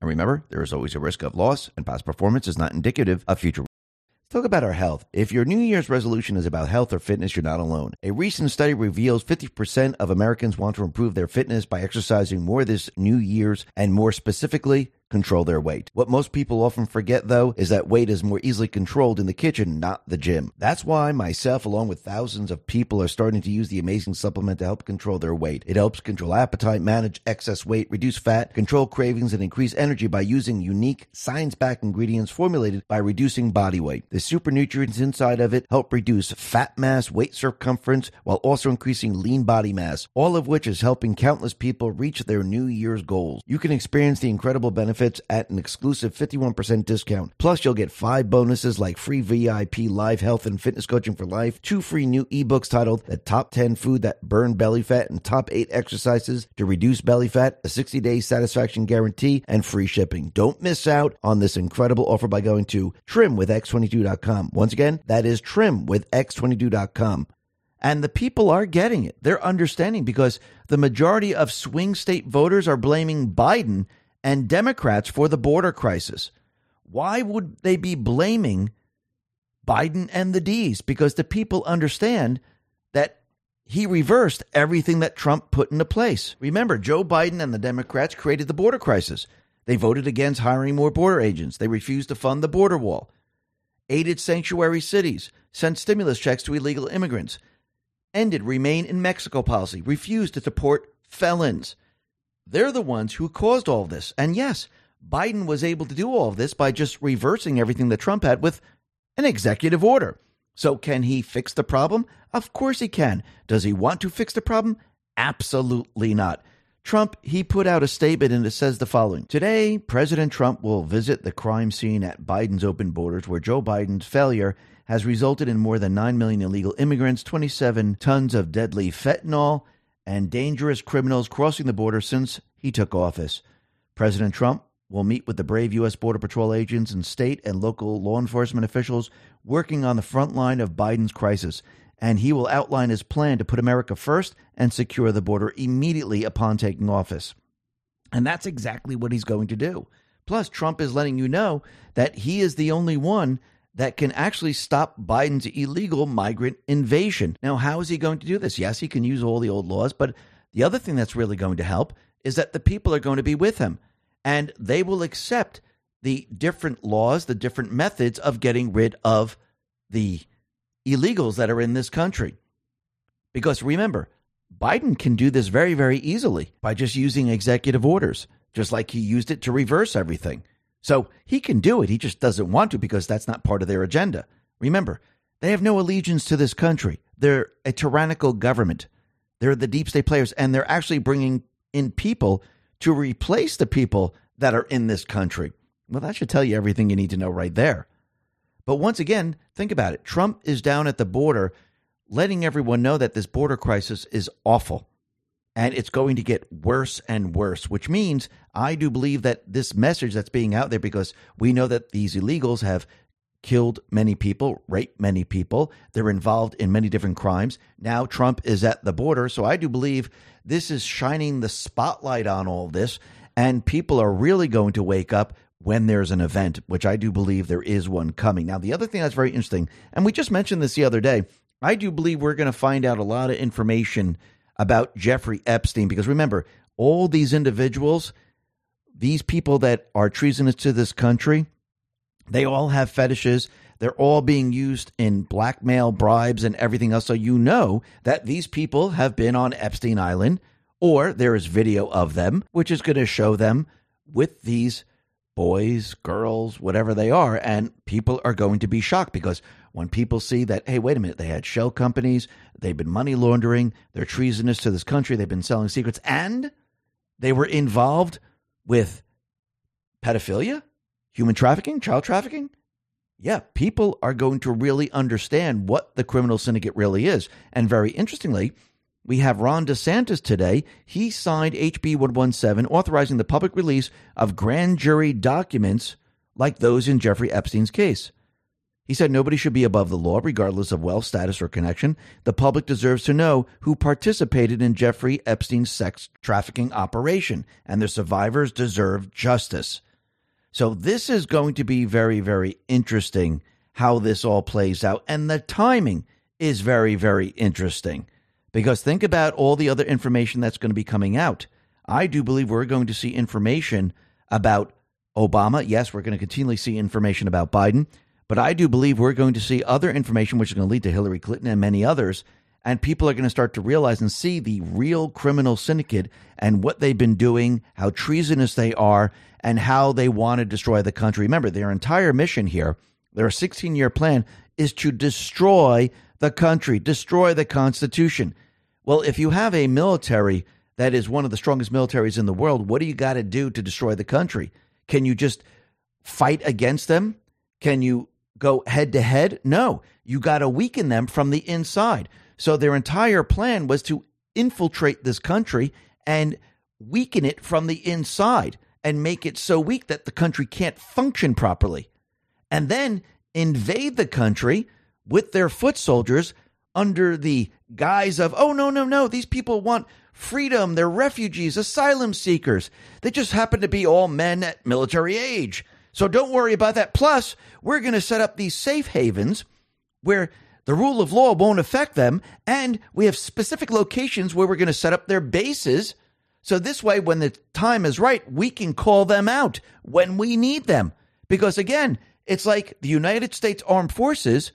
And remember, there is always a risk of loss, and past performance is not indicative of future. Talk about our health. If your New Year's resolution is about health or fitness, you're not alone. A recent study reveals 50% of Americans want to improve their fitness by exercising more this New Year's, and more specifically, control their weight. What most people often forget, though, is that weight is more easily controlled in the kitchen, not the gym. That's why myself, along with thousands of people, are starting to use the amazing supplement to help control their weight. It helps control appetite, manage excess weight, reduce fat, control cravings, and increase energy by using unique, science backed ingredients formulated by reducing body weight. The super nutrients inside of it help reduce fat mass, weight circumference, while also increasing lean body mass, all of which is helping countless people reach their New Year's goals. You can experience the incredible benefits benefits at an exclusive 51% discount. Plus, you'll get five bonuses like free VIP live health and fitness coaching for life, two free new ebooks titled The Top 10 Food That Burn Belly Fat and Top 8 Exercises to Reduce Belly Fat, a 60 day satisfaction guarantee, and free shipping. Don't miss out on this incredible offer by going to trimwithx22.com. Once again, that is trimwithx22.com. And the people are getting it. They're understanding because the majority of swing state voters are blaming Biden and Democrats for the border crisis. Why would they be blaming Biden and the D's? Because the people understand that he reversed everything that Trump put into place. Remember, Joe Biden and the Democrats created the border crisis. They voted against hiring more border agents. They refused to fund the border wall, aided sanctuary cities, sent stimulus checks to illegal immigrants, ended remain in Mexico policy, refused to deport felons they're the ones who caused all this. And yes, Biden was able to do all of this by just reversing everything that Trump had with an executive order. So, can he fix the problem? Of course he can. Does he want to fix the problem? Absolutely not. Trump, he put out a statement and it says the following Today, President Trump will visit the crime scene at Biden's open borders, where Joe Biden's failure has resulted in more than 9 million illegal immigrants, 27 tons of deadly fentanyl, and dangerous criminals crossing the border since he took office. President Trump will meet with the brave U.S. Border Patrol agents and state and local law enforcement officials working on the front line of Biden's crisis, and he will outline his plan to put America first and secure the border immediately upon taking office. And that's exactly what he's going to do. Plus, Trump is letting you know that he is the only one that can actually stop Biden's illegal migrant invasion. Now, how is he going to do this? Yes, he can use all the old laws, but the other thing that's really going to help is that the people are going to be with him and they will accept the different laws, the different methods of getting rid of the illegals that are in this country. Because remember, Biden can do this very, very easily by just using executive orders, just like he used it to reverse everything. So he can do it. He just doesn't want to because that's not part of their agenda. Remember, they have no allegiance to this country. They're a tyrannical government. They're the deep state players, and they're actually bringing in people to replace the people that are in this country. Well, that should tell you everything you need to know right there. But once again, think about it. Trump is down at the border letting everyone know that this border crisis is awful and it's going to get worse and worse, which means I do believe that this message that's being out there, because we know that these illegals have killed many people, raped many people, they're involved in many different crimes. Now Trump is at the border. So I do believe this is shining the spotlight on all this, and people are really going to wake up when there's an event, which I do believe there is one coming. Now, the other thing that's very interesting, and we just mentioned this the other day, I do believe we're going to find out a lot of information about Jeffrey Epstein because remember, all these individuals, these people that are treasonous to this country, they all have fetishes. They're all being used in blackmail, bribes, and everything else. So you know that these people have been on Epstein Island, or there is video of them, which is going to show them with these boys, girls, whatever they are. And people are going to be shocked because when people see that, hey, wait a minute, they had shell companies, they've been money laundering, they're treasonous to this country, they've been selling secrets, and they were involved with pedophilia, human trafficking, child trafficking. Yeah, people are going to really understand what the criminal syndicate really is. And very interestingly, we have Ron DeSantis today. He signed HB 117, authorizing the public release of grand jury documents like those in Jeffrey Epstein's case. He said nobody should be above the law, regardless of wealth, status, or connection. The public deserves to know who participated in Jeffrey Epstein's sex trafficking operation, and the survivors deserve justice. So, this is going to be very, very interesting how this all plays out. And the timing is very, very interesting. Because think about all the other information that's going to be coming out. I do believe we're going to see information about Obama. Yes, we're going to continually see information about Biden, but I do believe we're going to see other information which is going to lead to Hillary Clinton and many others. And people are going to start to realize and see the real criminal syndicate and what they've been doing, how treasonous they are, and how they want to destroy the country. Remember, their entire mission here, their 16 year plan, is to destroy the country, destroy the Constitution. Well, if you have a military that is one of the strongest militaries in the world, what do you got to do to destroy the country? Can you just fight against them? Can you go head to head? No, you got to weaken them from the inside. So their entire plan was to infiltrate this country and weaken it from the inside and make it so weak that the country can't function properly. And then invade the country with their foot soldiers under the guise of, oh, no, no, no, these people want freedom. They're refugees, asylum seekers. They just happen to be all men at military age. So don't worry about that. Plus, we're going to set up these safe havens where the rule of law won't affect them. And we have specific locations where we're going to set up their bases. So this way, when the time is right, we can call them out when we need them. Because again, it's like the United States Armed Forces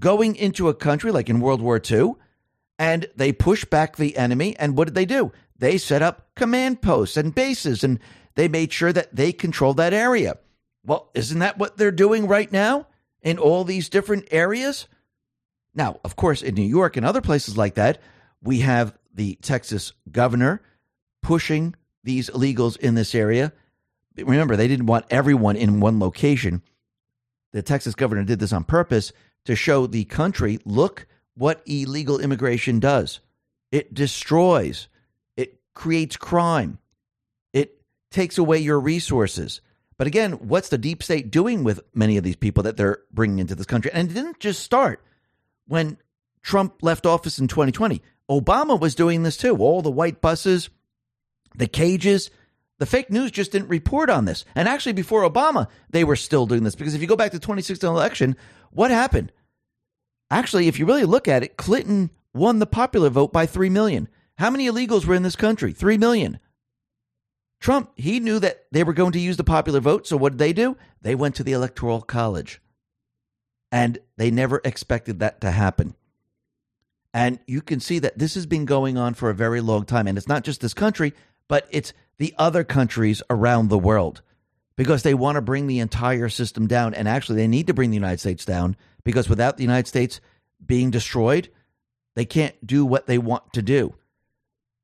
going into a country like in World War II, and they push back the enemy. And what did they do? They set up command posts and bases, and they made sure that they controlled that area. Well, isn't that what they're doing right now in all these different areas? Now, of course, in New York and other places like that, we have the Texas governor pushing these illegals in this area. Remember, they didn't want everyone in one location. The Texas governor did this on purpose to show the country look what illegal immigration does. It destroys, it creates crime, it takes away your resources. But again, what's the deep state doing with many of these people that they're bringing into this country? And it didn't just start when Trump left office in 2020. Obama was doing this too. All the white buses, the cages, the fake news just didn't report on this. And actually, before Obama, they were still doing this because if you go back to the 2016 election, what happened? Actually, if you really look at it, Clinton won the popular vote by 3 million. How many illegals were in this country? 3 million. Trump, he knew that they were going to use the popular vote. So what did they do? They went to the Electoral College. And they never expected that to happen. And you can see that this has been going on for a very long time. And it's not just this country, but it's the other countries around the world because they want to bring the entire system down. And actually, they need to bring the United States down because without the United States being destroyed, they can't do what they want to do.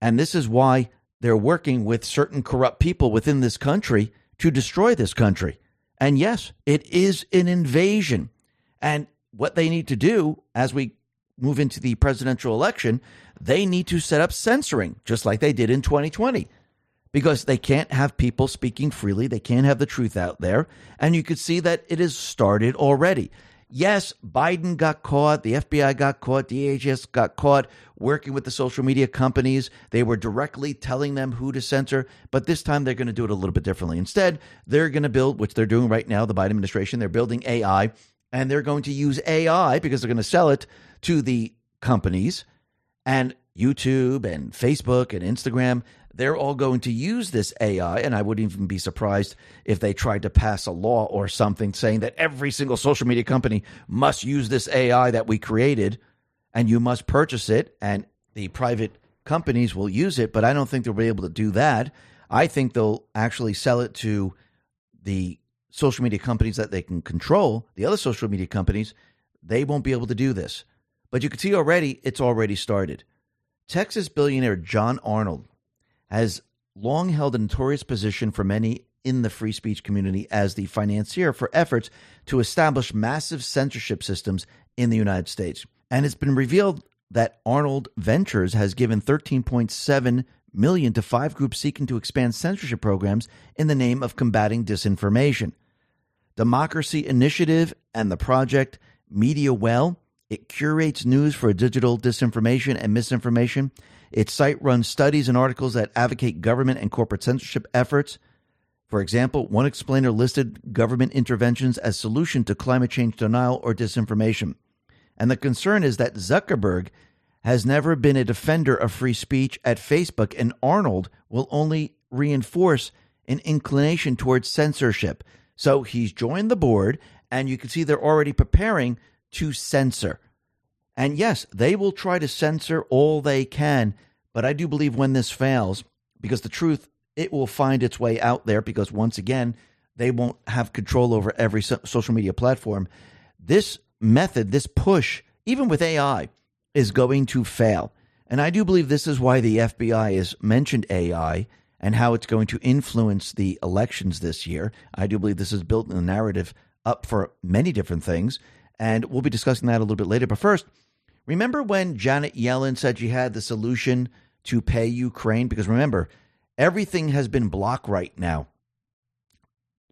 And this is why they're working with certain corrupt people within this country to destroy this country. And yes, it is an invasion. And what they need to do as we move into the presidential election, they need to set up censoring, just like they did in 2020, because they can't have people speaking freely. They can't have the truth out there. And you could see that it has started already. Yes, Biden got caught, the FBI got caught, DHS got caught working with the social media companies. They were directly telling them who to censor, but this time they're going to do it a little bit differently. Instead, they're going to build, which they're doing right now, the Biden administration, they're building AI, and they're going to use AI because they're going to sell it to the companies and YouTube and Facebook and Instagram. They're all going to use this AI, and I wouldn't even be surprised if they tried to pass a law or something saying that every single social media company must use this AI that we created and you must purchase it, and the private companies will use it. But I don't think they'll be able to do that. I think they'll actually sell it to the social media companies that they can control, the other social media companies, they won't be able to do this. But you can see already, it's already started. Texas billionaire John Arnold has long held a notorious position for many in the free speech community as the financier for efforts to establish massive censorship systems in the United States. And it's been revealed that Arnold Ventures has given 13.7 million to five groups seeking to expand censorship programs in the name of combating disinformation. Democracy Initiative and the project Media Well it curates news for digital disinformation and misinformation. Its site runs studies and articles that advocate government and corporate censorship efforts. For example, one explainer listed government interventions as solution to climate change denial or disinformation. And the concern is that Zuckerberg has never been a defender of free speech at Facebook, and Arnold will only reinforce an inclination towards censorship. So he's joined the board, and you can see they're already preparing to censor. And yes, they will try to censor all they can, but I do believe when this fails, because the truth, it will find its way out there because once again, they won't have control over every so- social media platform. This method, this push, even with AI, is going to fail. And I do believe this is why the FBI has mentioned AI and how it's going to influence the elections this year. I do believe this is built in the narrative up for many different things. And we'll be discussing that a little bit later. But first, remember when Janet Yellen said she had the solution to pay Ukraine? Because remember, everything has been blocked right now.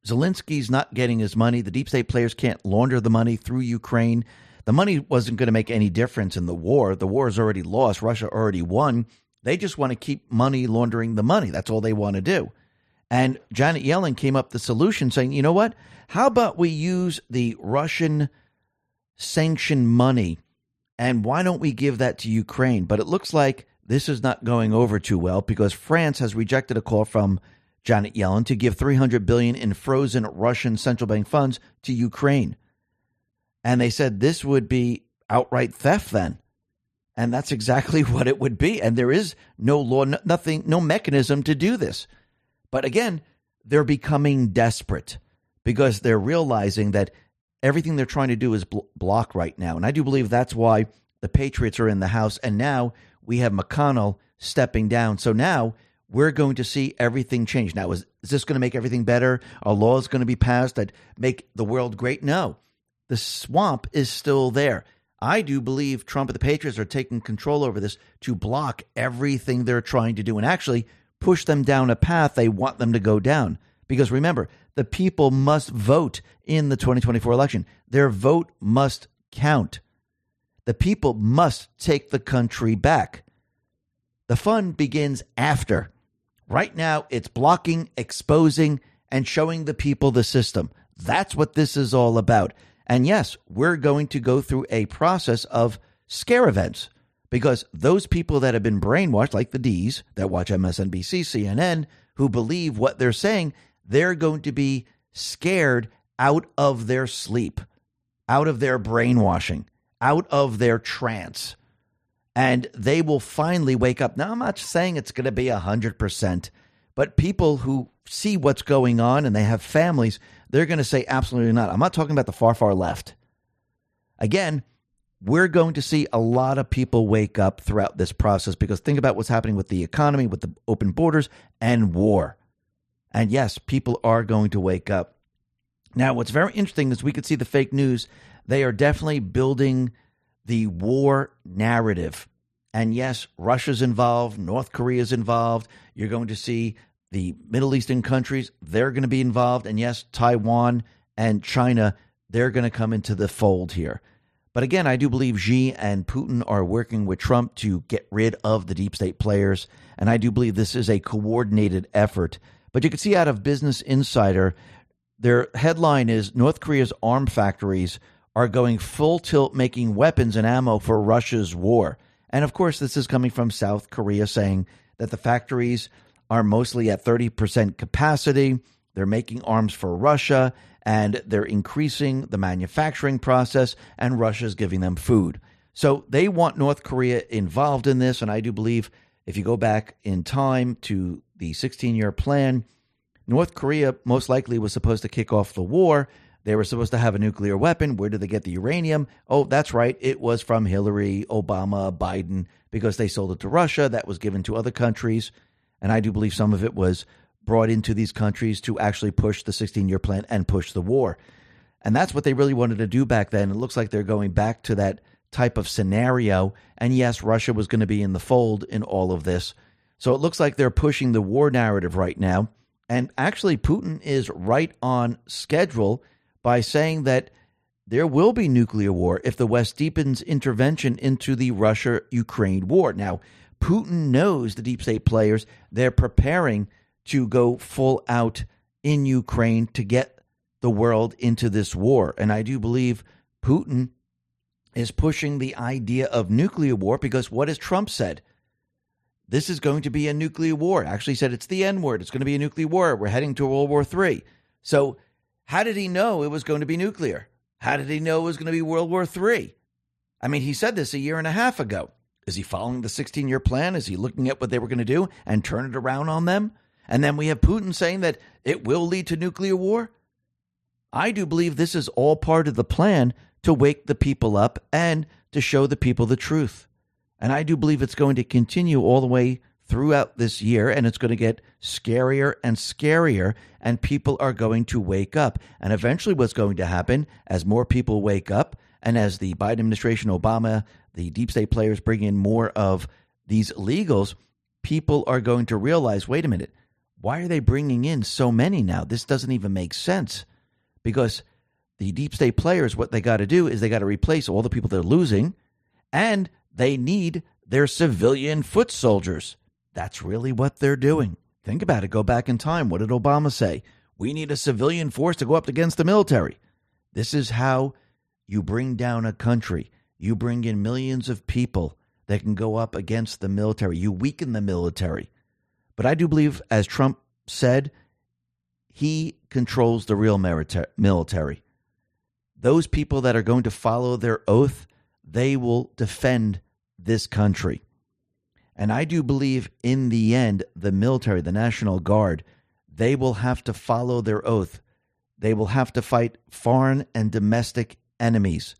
Zelensky's not getting his money. The deep state players can't launder the money through Ukraine. The money wasn't going to make any difference in the war. The war is already lost. Russia already won. They just want to keep money laundering the money. That's all they want to do. And Janet Yellen came up the solution saying, you know what? How about we use the Russian sanction money. And why don't we give that to Ukraine? But it looks like this is not going over too well because France has rejected a call from Janet Yellen to give 300 billion in frozen Russian central bank funds to Ukraine. And they said this would be outright theft then. And that's exactly what it would be. And there is no law, nothing, no mechanism to do this. But again, they're becoming desperate because they're realizing that everything they're trying to do is bl- block right now. And I do believe that's why the Patriots are in the House. And now we have McConnell stepping down. So now we're going to see everything change. Now, is, is this going to make everything better? Are laws going to be passed that make the world great? No. The swamp is still there. I do believe Trump and the Patriots are taking control over this to block everything they're trying to do and actually push them down a path they want them to go down. Because remember, the people must vote in the 2024 election. Their vote must count. The people must take the country back. The fun begins after. Right now, it's blocking, exposing, and showing the people the system. That's what this is all about. And yes, we're going to go through a process of scare events because those people that have been brainwashed, like the D's that watch MSNBC, CNN, who believe what they're saying, they're going to be scared out of their sleep out of their brainwashing, out of their trance. And they will finally wake up. Now, I'm not saying it's going to be 100%, but people who see what's going on and they have families, they're going to say, absolutely not. I'm not talking about the far, far left. Again, we're going to see a lot of people wake up throughout this process because think about what's happening with the economy, with the open borders, and war. And yes, people are going to wake up. Now, what's very interesting is we could see the fake news. They are definitely building the war narrative. And yes, Russia's involved, North Korea's involved. You're going to see the Middle Eastern countries, they're going to be involved. And yes, Taiwan and China, they're going to come into the fold here. But again, I do believe Xi and Putin are working with Trump to get rid of the deep state players. And I do believe this is a coordinated effort. But you can see out of Business Insider, their headline is North Korea's arm factories are going full tilt making weapons and ammo for Russia's war. And of course, this is coming from South Korea saying that the factories are mostly at 30% capacity. They're making arms for Russia and they're increasing the manufacturing process, and Russia's giving them food. So they want North Korea involved in this. And I do believe if you go back in time to the 16 year plan, North Korea most likely was supposed to kick off the war. They were supposed to have a nuclear weapon. Where did they get the uranium? Oh, that's right. It was from Hillary, Obama, Biden, because they sold it to Russia. That was given to other countries. And I do believe some of it was brought into these countries to actually push the 16 year plan and push the war. And that's what they really wanted to do back then. It looks like they're going back to that type of scenario. And yes, Russia was going to be in the fold in all of this. So it looks like they're pushing the war narrative right now. And actually, Putin is right on schedule by saying that there will be nuclear war if the West deepens intervention into the Russia Ukraine war. Now, Putin knows the deep state players, they're preparing to go full out in Ukraine to get the world into this war. And I do believe Putin is pushing the idea of nuclear war because what has Trump said? This is going to be a nuclear war. Actually said it's the N word. It's going to be a nuclear war. We're heading to World War III. So how did he know it was going to be nuclear? How did he know it was going to be World War III? I mean, he said this a year and a half ago. Is he following the 16 year plan? Is he looking at what they were going to do and turn it around on them? And then we have Putin saying that it will lead to nuclear war? I do believe this is all part of the plan to wake the people up and to show the people the truth. And I do believe it's going to continue all the way throughout this year, and it's going to get scarier and scarier, and people are going to wake up. And eventually, what's going to happen as more people wake up, and as the Biden administration, Obama, the deep state players bring in more of these illegals, people are going to realize wait a minute, why are they bringing in so many now? This doesn't even make sense. Because the deep state players, what they got to do is they got to replace all the people they're losing, and they need their civilian foot soldiers. That's really what they're doing. Think about it. Go back in time. What did Obama say? We need a civilian force to go up against the military. This is how you bring down a country. You bring in millions of people that can go up against the military. You weaken the military. But I do believe, as Trump said, he controls the real military. Those people that are going to follow their oath, they will defend this country. And I do believe in the end, the military, the National Guard, they will have to follow their oath. They will have to fight foreign and domestic enemies.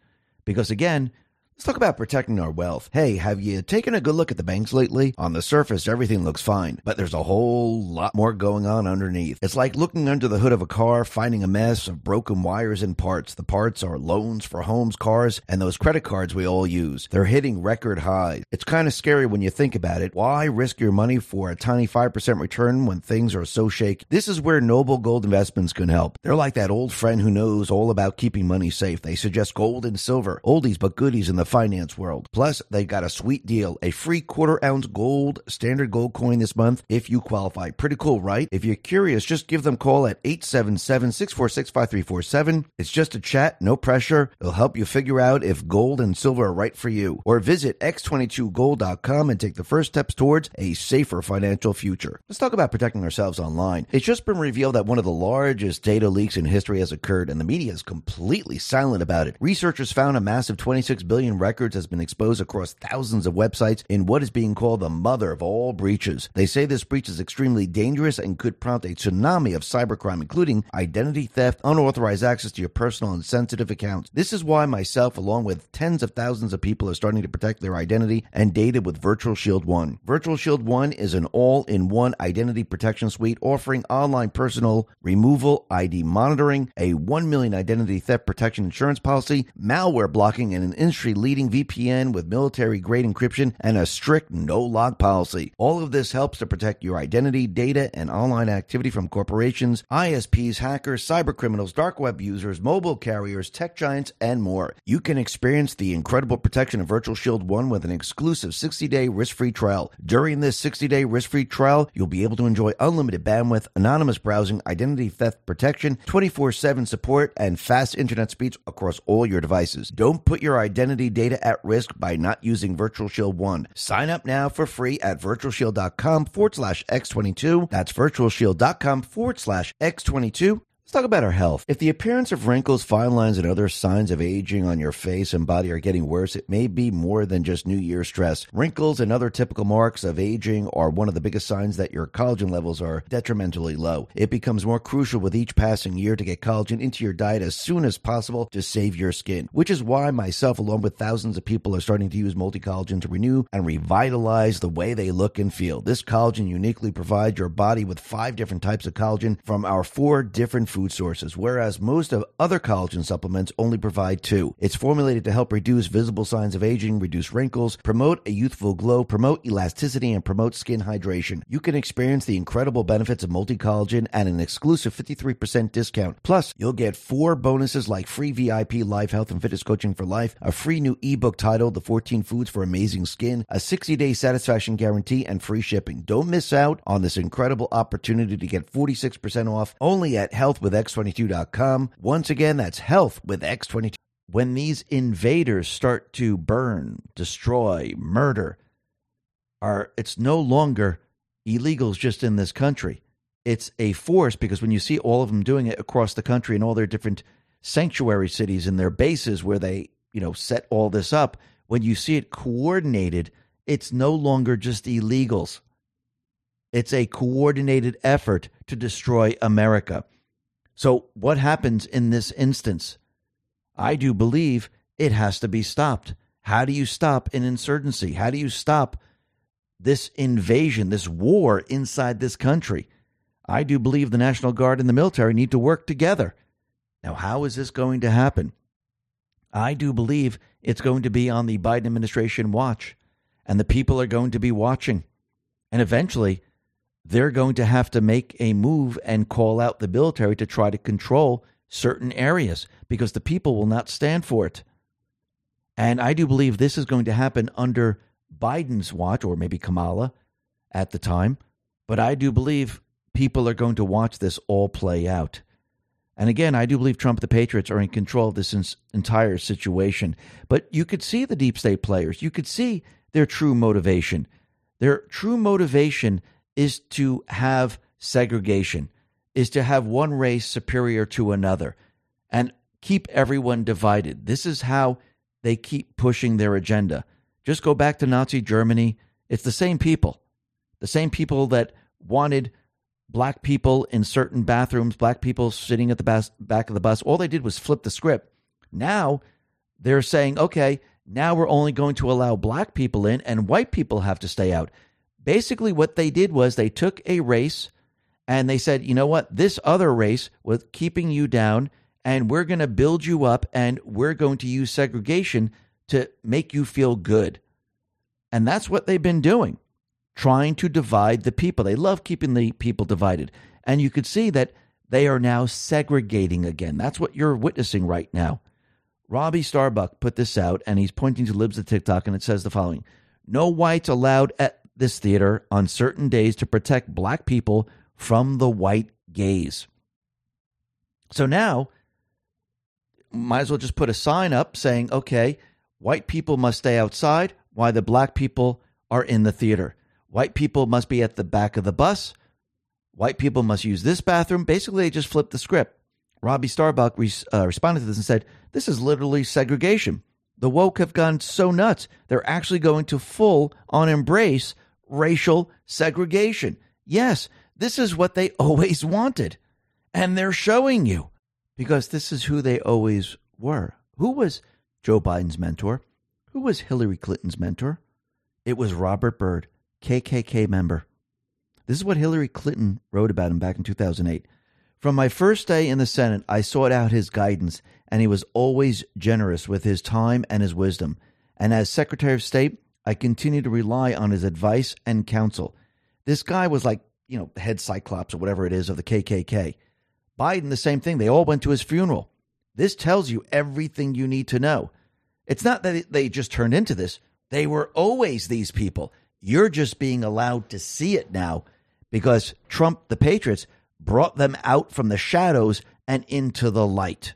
Because again, Let's talk about protecting our wealth. Hey, have you taken a good look at the banks lately? On the surface, everything looks fine, but there's a whole lot more going on underneath. It's like looking under the hood of a car, finding a mess of broken wires and parts. The parts are loans for homes, cars, and those credit cards we all use. They're hitting record highs. It's kind of scary when you think about it. Why risk your money for a tiny 5% return when things are so shaky? This is where Noble Gold Investments can help. They're like that old friend who knows all about keeping money safe. They suggest gold and silver, oldies but goodies in the finance world. Plus, they got a sweet deal a free quarter ounce gold standard gold coin this month if you qualify. Pretty cool, right? If you're curious, just give them a call at 877 646 5347. It's just a chat, no pressure. It'll help you figure out if gold and silver are right for you. Or visit x22gold.com and take the first steps towards a safer financial future. Let's talk about protecting ourselves online. It's just been revealed that one of the largest data leaks in history has occurred, and the media is completely silent about it. Researchers found a massive 26 billion records has been exposed across thousands of websites in what is being called the mother of all breaches. They say this breach is extremely dangerous and could prompt a tsunami of cybercrime, including identity theft, unauthorized access to your personal and sensitive accounts. This is why myself, along with tens of thousands of people, are starting to protect their identity and data with Virtual Shield One. Virtual Shield One is an all in one identity protection suite offering online personal removal, ID monitoring, a 1 million identity theft protection insurance policy, malware blocking, and an industry leading VPN with military grade encryption and a strict no log policy. All of this helps to protect your identity, data, and online activity from corporations, ISPs, hackers, cyber criminals, dark web users, mobile carriers, tech giants, and more. You can experience the incredible protection of Virtual Shield 1 with an exclusive 60 day risk free trial. During this 60 day risk free trial, you'll be able to enjoy unlimited bandwidth, anonymous browsing, identity theft protection, 24 7 support, and fast internet speeds across all your devices. Don't put your identity data at risk by not using Virtual Shield 1. Sign up now for free at virtualshield.com forward slash X22. That's virtualshield.com forward slash X22 Let's talk about our health. If the appearance of wrinkles, fine lines, and other signs of aging on your face and body are getting worse, it may be more than just New Year stress. Wrinkles and other typical marks of aging are one of the biggest signs that your collagen levels are detrimentally low. It becomes more crucial with each passing year to get collagen into your diet as soon as possible to save your skin, which is why myself, along with thousands of people, are starting to use multi collagen to renew and revitalize the way they look and feel. This collagen uniquely provides your body with five different types of collagen from our four different food sources, whereas most of other collagen supplements only provide two. It's formulated to help reduce visible signs of aging, reduce wrinkles, promote a youthful glow, promote elasticity, and promote skin hydration. You can experience the incredible benefits of multi collagen at an exclusive 53% discount. Plus, you'll get four bonuses like free VIP live health and fitness coaching for life, a free new ebook titled The 14 Foods for Amazing Skin, a 60 day satisfaction guarantee, and free shipping. Don't miss out on this incredible opportunity to get 46% off only at Health with X22.com. Once again, that's health with X22. When these invaders start to burn, destroy, murder, are it's no longer illegals just in this country. It's a force because when you see all of them doing it across the country and all their different sanctuary cities and their bases where they, you know, set all this up, when you see it coordinated, it's no longer just illegals. It's a coordinated effort to destroy America. So, what happens in this instance? I do believe it has to be stopped. How do you stop an insurgency? How do you stop this invasion, this war inside this country? I do believe the National Guard and the military need to work together. Now, how is this going to happen? I do believe it's going to be on the Biden administration watch, and the people are going to be watching. And eventually, they're going to have to make a move and call out the military to try to control certain areas because the people will not stand for it. And I do believe this is going to happen under Biden's watch, or maybe Kamala at the time. But I do believe people are going to watch this all play out. And again, I do believe Trump the Patriots are in control of this entire situation. But you could see the deep state players. You could see their true motivation. Their true motivation is to have segregation, is to have one race superior to another and keep everyone divided. This is how they keep pushing their agenda. Just go back to Nazi Germany. It's the same people, the same people that wanted black people in certain bathrooms, black people sitting at the bas- back of the bus. All they did was flip the script. Now they're saying, okay, now we're only going to allow black people in and white people have to stay out. Basically, what they did was they took a race and they said, you know what, this other race was keeping you down, and we're going to build you up, and we're going to use segregation to make you feel good. And that's what they've been doing, trying to divide the people. They love keeping the people divided. And you could see that they are now segregating again. That's what you're witnessing right now. Robbie Starbuck put this out, and he's pointing to libs of TikTok, and it says the following No whites allowed at this theater on certain days to protect black people from the white gaze. So now, might as well just put a sign up saying, okay, white people must stay outside while the black people are in the theater. White people must be at the back of the bus. White people must use this bathroom. Basically, they just flipped the script. Robbie Starbuck uh, responded to this and said, This is literally segregation. The woke have gone so nuts, they're actually going to full on embrace racial segregation. Yes, this is what they always wanted. And they're showing you because this is who they always were. Who was Joe Biden's mentor? Who was Hillary Clinton's mentor? It was Robert Byrd, KKK member. This is what Hillary Clinton wrote about him back in 2008. From my first day in the Senate, I sought out his guidance, and he was always generous with his time and his wisdom. And as Secretary of State, I continue to rely on his advice and counsel. This guy was like, you know, head cyclops or whatever it is of the KKK. Biden, the same thing. They all went to his funeral. This tells you everything you need to know. It's not that they just turned into this, they were always these people. You're just being allowed to see it now because Trump, the Patriots, brought them out from the shadows and into the light.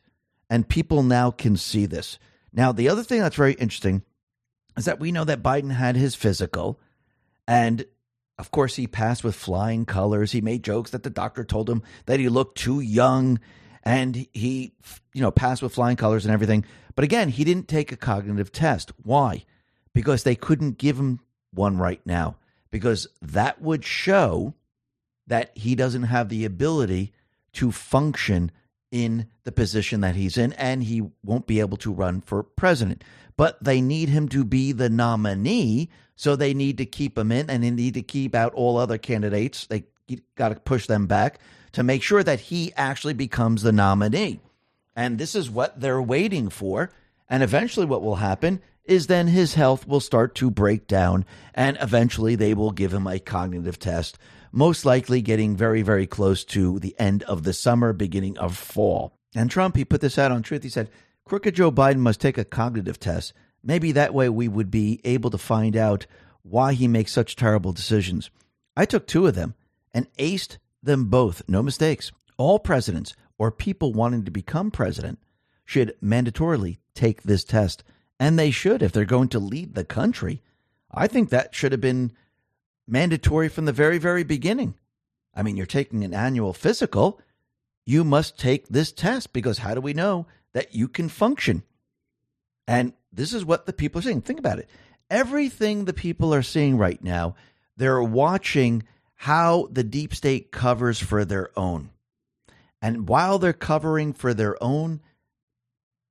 And people now can see this. Now, the other thing that's very interesting is that we know that Biden had his physical, and of course, he passed with flying colors. He made jokes that the doctor told him that he looked too young, and he, you know, passed with flying colors and everything. But again, he didn't take a cognitive test. Why? Because they couldn't give him one right now, because that would show that he doesn't have the ability to function in the position that he's in, and he won't be able to run for president. But they need him to be the nominee, so they need to keep him in, and they need to keep out all other candidates. They got to push them back to make sure that he actually becomes the nominee. And this is what they're waiting for. And eventually, what will happen is then his health will start to break down, and eventually they will give him a cognitive test most likely getting very, very close to the end of the summer, beginning of fall. And Trump, he put this out on Truth. He said, Crooked Joe Biden must take a cognitive test. Maybe that way we would be able to find out why he makes such terrible decisions. I took two of them and aced them both, no mistakes. All presidents or people wanting to become president should mandatorily take this test. And they should if they're going to lead the country. I think that should have been mandatory from the very, very beginning. I mean, you're taking an annual physical. You must take this test because how do we know that you can function? And this is what the people are saying. Think about it. Everything the people are seeing right now, they're watching how the deep state covers for their own. And while they're covering for their own,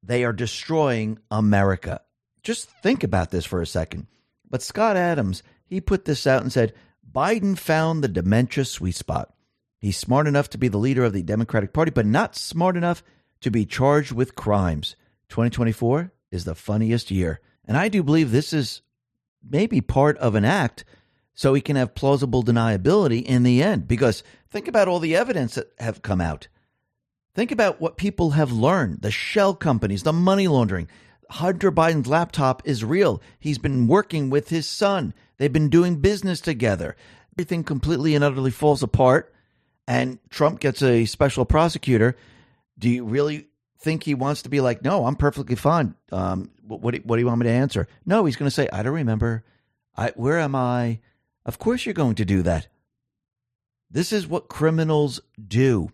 they are destroying America. Just think about this for a second. But Scott Adams he put this out and said Biden found the dementia sweet spot. He's smart enough to be the leader of the Democratic Party, but not smart enough to be charged with crimes. 2024 is the funniest year. And I do believe this is maybe part of an act so he can have plausible deniability in the end. Because think about all the evidence that have come out. Think about what people have learned the shell companies, the money laundering. Hunter Biden's laptop is real. He's been working with his son. They've been doing business together. Everything completely and utterly falls apart, and Trump gets a special prosecutor. Do you really think he wants to be like, no, I'm perfectly fine? Um, what, what, what do you want me to answer? No, he's going to say, I don't remember. I, where am I? Of course, you're going to do that. This is what criminals do.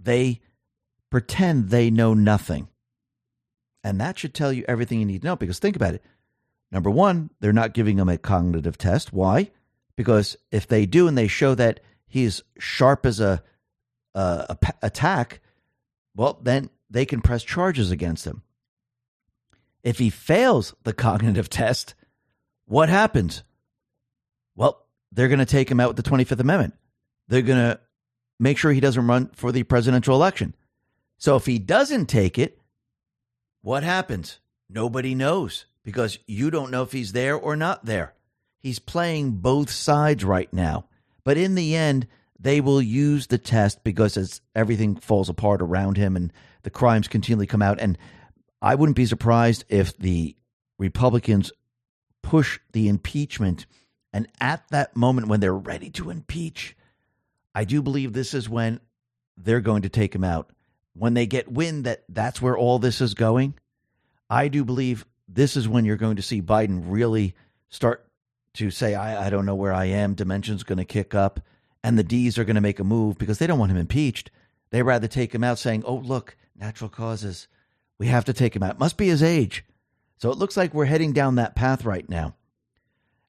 They pretend they know nothing. And that should tell you everything you need to know because think about it. Number one, they're not giving him a cognitive test. Why? Because if they do and they show that he's sharp as a, attack, well, then they can press charges against him. If he fails the cognitive test, what happens? Well, they're going to take him out with the 25th Amendment. They're going to make sure he doesn't run for the presidential election. So if he doesn't take it, what happens? Nobody knows because you don't know if he's there or not there. He's playing both sides right now. But in the end, they will use the test because as everything falls apart around him and the crimes continually come out. And I wouldn't be surprised if the Republicans push the impeachment. And at that moment when they're ready to impeach, I do believe this is when they're going to take him out. When they get wind that that's where all this is going, I do believe this is when you're going to see Biden really start to say, I, I don't know where I am. Dimension's going to kick up. And the D's are going to make a move because they don't want him impeached. They rather take him out saying, oh, look, natural causes. We have to take him out. Must be his age. So it looks like we're heading down that path right now.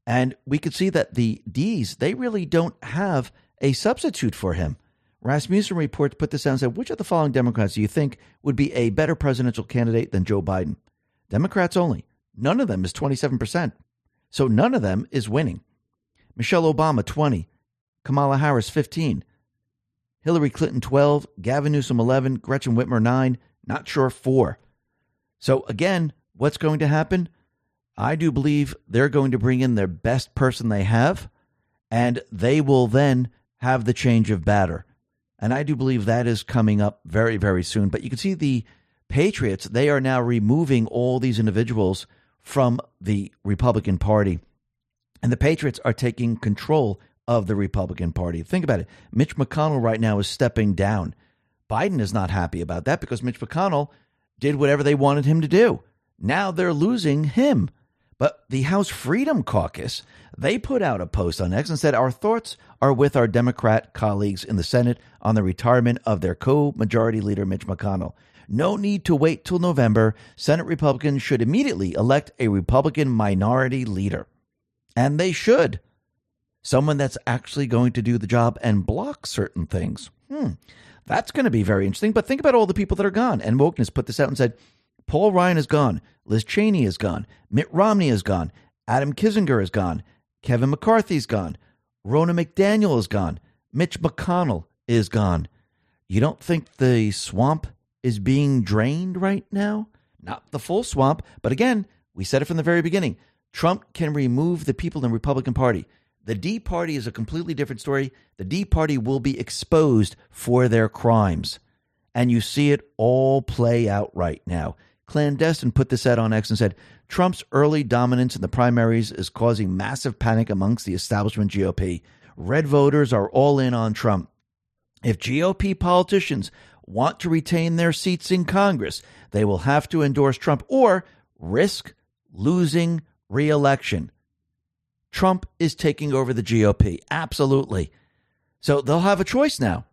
And we could see that the D's, they really don't have a substitute for him. Rasmussen reports put this out and said, which of the following Democrats do you think would be a better presidential candidate than Joe Biden? Democrats only. None of them is 27%. So none of them is winning. Michelle Obama, 20. Kamala Harris, 15. Hillary Clinton, 12. Gavin Newsom, 11. Gretchen Whitmer, 9. Not sure, 4. So again, what's going to happen? I do believe they're going to bring in their best person they have, and they will then have the change of batter. And I do believe that is coming up very, very soon. But you can see the Patriots, they are now removing all these individuals from the Republican Party. And the Patriots are taking control of the Republican Party. Think about it. Mitch McConnell right now is stepping down. Biden is not happy about that because Mitch McConnell did whatever they wanted him to do. Now they're losing him. But the House Freedom Caucus, they put out a post on X and said, Our thoughts are with our Democrat colleagues in the Senate on the retirement of their co majority leader, Mitch McConnell. No need to wait till November. Senate Republicans should immediately elect a Republican minority leader. And they should. Someone that's actually going to do the job and block certain things. Hmm. That's going to be very interesting. But think about all the people that are gone. And Wokeness put this out and said Paul Ryan is gone. Liz Cheney is gone. Mitt Romney is gone. Adam Kinzinger is gone. Kevin McCarthy's gone. Ronna McDaniel is gone. Mitch McConnell is gone. You don't think the swamp is being drained right now? Not the full swamp, but again, we said it from the very beginning. Trump can remove the people in the Republican Party. The D Party is a completely different story. The D Party will be exposed for their crimes. And you see it all play out right now. Clandestine put this out on X and said Trump's early dominance in the primaries is causing massive panic amongst the establishment GOP. Red voters are all in on Trump. If GOP politicians want to retain their seats in Congress, they will have to endorse Trump or risk losing reelection. Trump is taking over the GOP. Absolutely. So they'll have a choice now.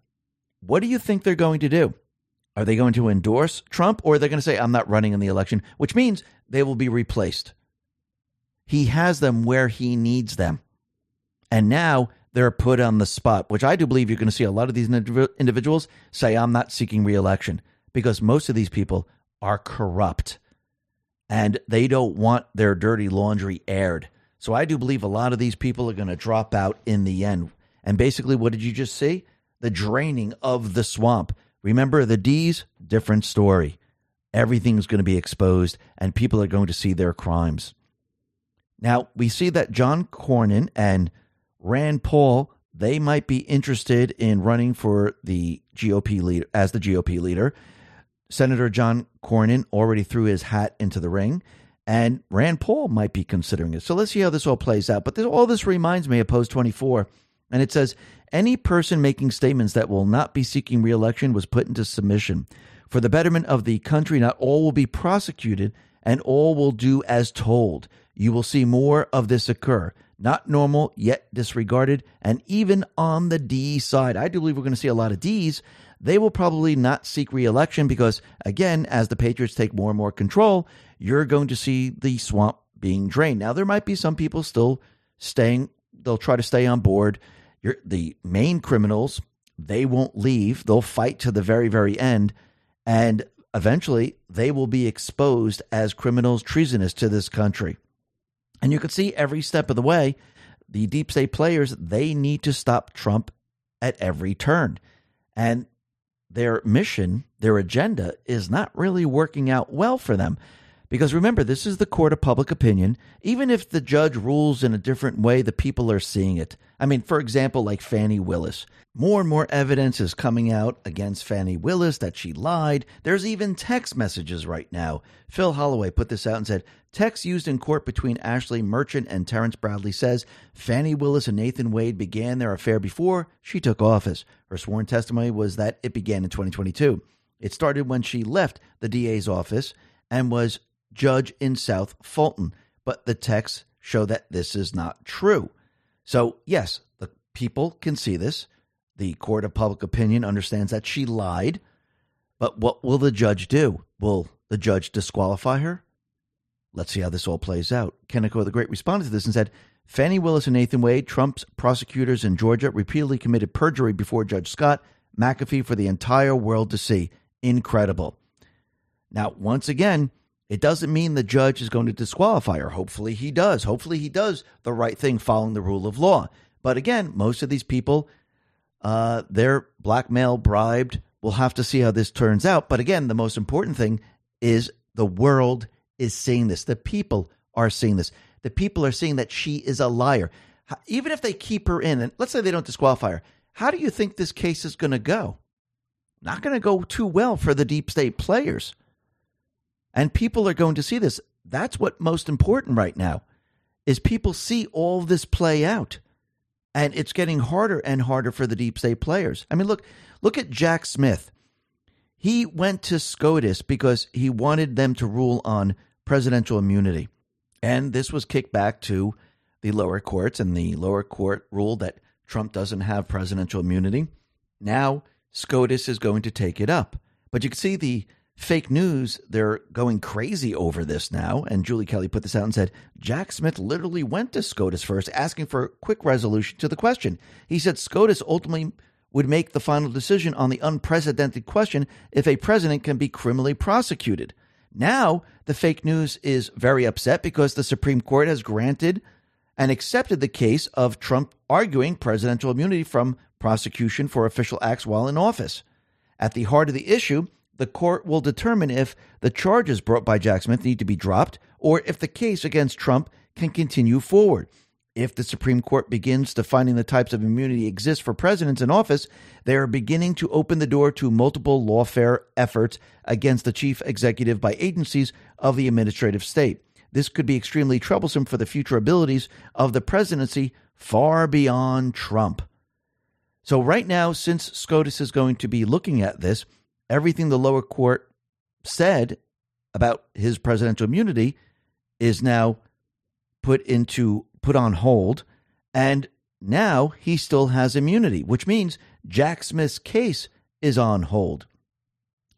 What do you think they're going to do? Are they going to endorse Trump or are they going to say, I'm not running in the election, which means they will be replaced? He has them where he needs them. And now they're put on the spot, which I do believe you're going to see a lot of these individuals say, I'm not seeking reelection because most of these people are corrupt and they don't want their dirty laundry aired. So I do believe a lot of these people are going to drop out in the end. And basically, what did you just see? The draining of the swamp. Remember the D's? Different story. Everything's going to be exposed and people are going to see their crimes. Now, we see that John Cornyn and Rand Paul, they might be interested in running for the GOP leader as the GOP leader. Senator John Cornyn already threw his hat into the ring, and Rand Paul might be considering it. So let's see how this all plays out. But this, all this reminds me of Post 24, and it says any person making statements that will not be seeking reelection was put into submission. For the betterment of the country, not all will be prosecuted, and all will do as told. You will see more of this occur. Not normal, yet disregarded, and even on the D side. I do believe we're going to see a lot of Ds. They will probably not seek reelection because, again, as the Patriots take more and more control, you're going to see the swamp being drained. Now, there might be some people still staying, they'll try to stay on board you're, the main criminals, they won't leave. They'll fight to the very, very end. And eventually, they will be exposed as criminals treasonous to this country. And you can see every step of the way, the deep state players, they need to stop Trump at every turn. And their mission, their agenda is not really working out well for them Because remember, this is the court of public opinion. Even if the judge rules in a different way, the people are seeing it. I mean, for example, like Fani Willis. More and more evidence is coming out against Fani Willis that she lied. There's even text messages right now. Phil Holloway put this out and said text used in court between Ashley Merchant and Terrence Bradley says Fani Willis and Nathan Wade began their affair before she took office. Her sworn testimony was that it began in 2022. It started when she left the DA's office and was judge in South Fulton, but the texts show that this is not true. So, yes, the people can see this. The court of public opinion understands that she lied. But what will the judge do? Will the judge disqualify her? Let's see how this all plays out. Kenneth the Great responded to this and said, Fani Willis and Nathan Wade, Trump's prosecutors in Georgia, repeatedly committed perjury before Judge Scott McAfee for the entire world to see. Incredible. Now, once again, it doesn't mean the judge is going to disqualify her. Hopefully he does. Hopefully he does the right thing following the rule of law. But again, most of these people, uh, they're blackmail, bribed. We'll have to see how this turns out. But again, the most important thing is the world is seeing this. The people are seeing this. The people are seeing that she is a liar. Even if they keep her in, and let's say they don't disqualify her, how do you think this case is going to go? Not going to go too well for the deep state players. And people are going to see this. That's what most important right now is people see all this play out. And it's getting harder and harder for the deep state players. I mean, look, look at Jack Smith. He went to SCOTUS because he wanted them to rule on presidential immunity. And this was kicked back to the lower courts, and the lower court ruled that Trump doesn't have presidential immunity. Now, SCOTUS is going to take it up. But you can see the fake news, they're going crazy over this now. And Julie Kelly put this out and said Jack Smith literally went to SCOTUS first, asking for a quick resolution to the question. He said SCOTUS ultimately would make the final decision on the unprecedented question if a president can be criminally prosecuted. Now, the fake news is very upset because the Supreme Court has granted and accepted the case of Trump arguing presidential immunity from prosecution for official acts while in office. At the heart of the issue the court will determine if the charges brought by Jack Smith need to be dropped or if the case against Trump can continue forward. If the Supreme Court begins defining the types of immunity exist for presidents in office, they are beginning to open the door to multiple lawfare efforts against the chief executive by agencies of the administrative state. This could be extremely troublesome for the future abilities of the presidency far beyond Trump. So, right now, since SCOTUS is going to be looking at this, everything the lower court said about his presidential immunity is now put into put on hold. And now he still has immunity which means Jack Smith's case is on hold.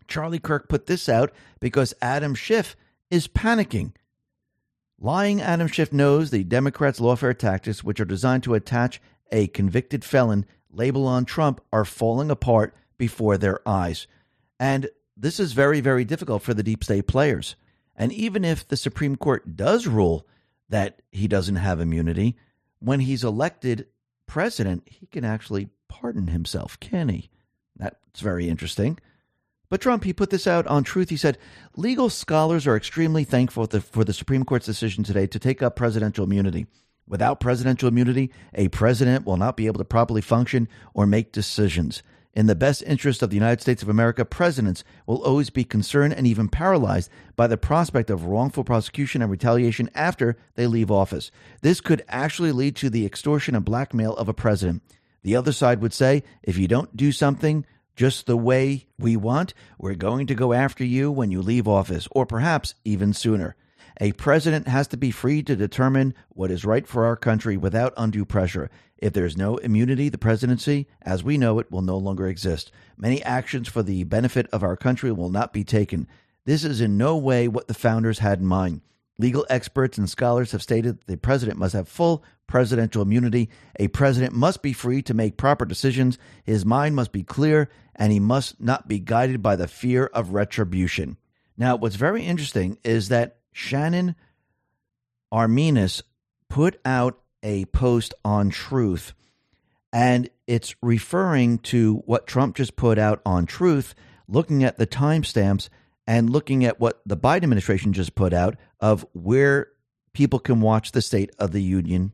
Charlie Kirk put this out because Adam Schiff is panicking. Lying Adam Schiff knows the Democrats lawfare tactics which are designed to attach a convicted felon label on Trump are falling apart before their eyes and this is very, very difficult for the deep state players. And even if the Supreme Court does rule that he doesn't have immunity, when he's elected president, he can actually pardon himself, can he? That's very interesting. But Trump, he put this out on Truth. He said, Legal scholars are extremely thankful for the Supreme Court's decision today to take up presidential immunity. Without presidential immunity, a president will not be able to properly function or make decisions. In the best interest of the United States of America, presidents will always be concerned and even paralyzed by the prospect of wrongful prosecution and retaliation after they leave office. This could actually lead to the extortion and blackmail of a president. The other side would say if you don't do something just the way we want, we're going to go after you when you leave office, or perhaps even sooner. A president has to be free to determine what is right for our country without undue pressure. If there's no immunity, the presidency, as we know it, will no longer exist. Many actions for the benefit of our country will not be taken. This is in no way what the founders had in mind. Legal experts and scholars have stated that the president must have full presidential immunity. A president must be free to make proper decisions. His mind must be clear, and he must not be guided by the fear of retribution. Now, what's very interesting is that Shannon Arminas put out a post on Truth, and it's referring to what Trump just put out on Truth, looking at the timestamps and looking at what the Biden administration just put out of where people can watch the State of the Union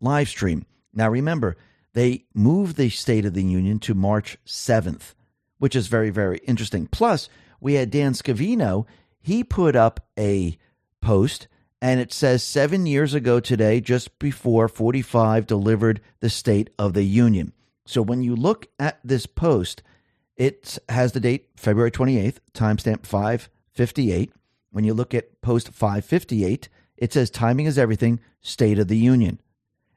live stream. Now, remember, they moved the State of the Union to March 7th, which is very, very interesting. Plus, we had Dan Scavino. He put up a post and it says seven years ago today, just before 45 delivered the State of the Union. So when you look at this post, it has the date February 28th, timestamp 558. When you look at post 558, it says timing is everything, State of the Union.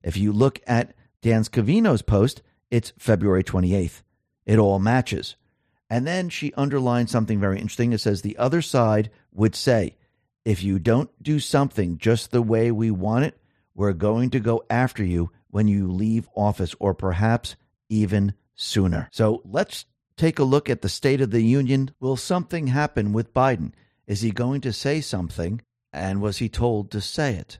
If you look at Dan Scavino's post, it's February 28th. It all matches. And then she underlined something very interesting. It says the other side would say, if you don't do something just the way we want it, we're going to go after you when you leave office, or perhaps even sooner. So let's take a look at the State of the Union. Will something happen with Biden? Is he going to say something? And was he told to say it?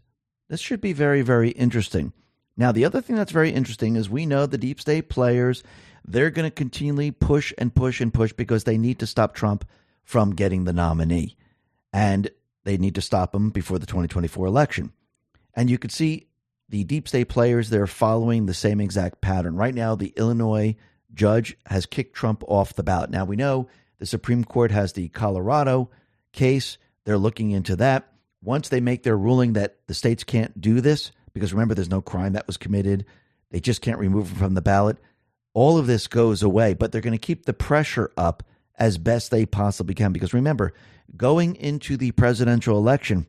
This should be very, very interesting. Now, the other thing that's very interesting is we know the deep state players, they're going to continually push and push and push because they need to stop Trump from getting the nominee. And they need to stop him before the 2024 election. And you could see the deep state players, they're following the same exact pattern. Right now, the Illinois judge has kicked Trump off the ballot. Now, we know the Supreme Court has the Colorado case. They're looking into that. Once they make their ruling that the states can't do this, because remember, there's no crime that was committed. They just can't remove him from the ballot. All of this goes away, but they're going to keep the pressure up as best they possibly can. Because remember, going into the presidential election,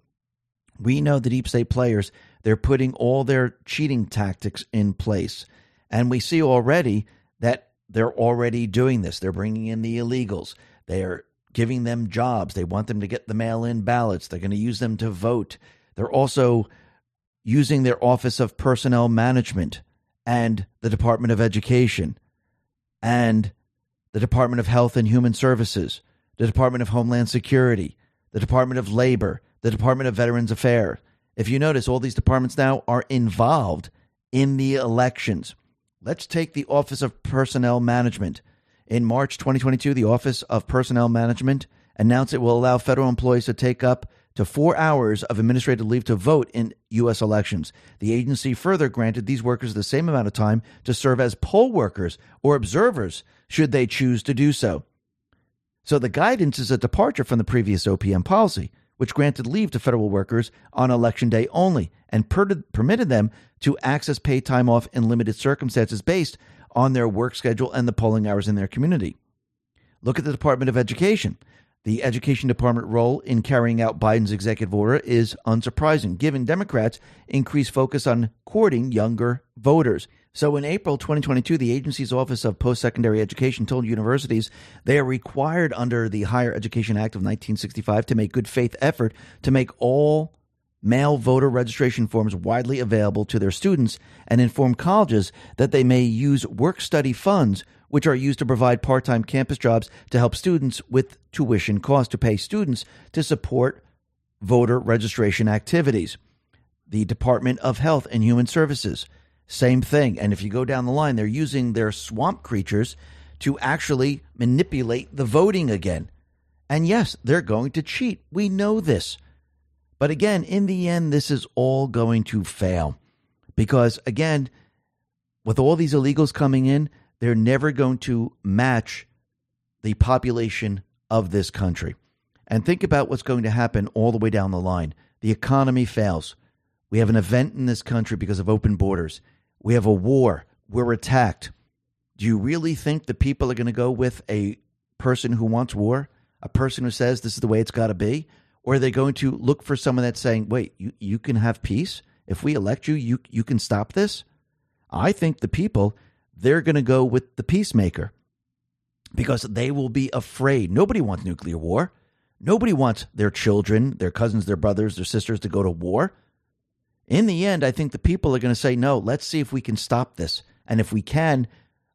we know the deep state players, they're putting all their cheating tactics in place. And we see already that they're already doing this. They're bringing in the illegals. They're giving them jobs. They want them to get the mail in ballots. They're going to use them to vote. They're also using their Office of Personnel Management and the Department of Education and the Department of Health and Human Services, the Department of Homeland Security, the Department of Labor, the Department of Veterans Affairs. If you notice, all these departments now are involved in the elections. Let's take the Office of Personnel Management. In March 2022, the Office of Personnel Management announced it will allow federal employees to take up to four hours of administrative leave to vote in U.S. elections. The agency further granted these workers the same amount of time to serve as poll workers or observers should they choose to do so. So the guidance is a departure from the previous OPM policy, which granted leave to federal workers on election day only and per- permitted them to access paid time off in limited circumstances based on their work schedule and the polling hours in their community. Look at the Department of Education. The Education Department role in carrying out Biden's executive order is unsurprising, given Democrats' increased focus on courting younger voters. So in April 2022, the agency's Office of Post Secondary Education told universities they are required under the Higher Education Act of 1965 to make good faith effort to make all mail voter registration forms widely available to their students and inform colleges that they may use work study funds which are used to provide part time campus jobs to help students with tuition costs to pay students to support voter registration activities. The Department of Health and Human Services, same thing. And if you go down the line, they're using their swamp creatures to actually manipulate the voting again. And yes, they're going to cheat. We know this. But again, in the end, this is all going to fail. Because again, with all these illegals coming in, they're never going to match the population of this country. And think about what's going to happen all the way down the line. The economy fails. We have an event in this country because of open borders. We have a war. We're attacked. Do you really think the people are going to go with a person who wants war? A person who says this is the way it's got to be? Or are they going to look for someone that's saying, wait, you, you can have peace? If we elect you, you, you can stop this? I think the people they're going to go with the peacemaker because they will be afraid. Nobody wants nuclear war. Nobody wants their children, their cousins, their brothers, their sisters to go to war. In the end, I think the people are going to say, no, let's see if we can stop this. And if we can,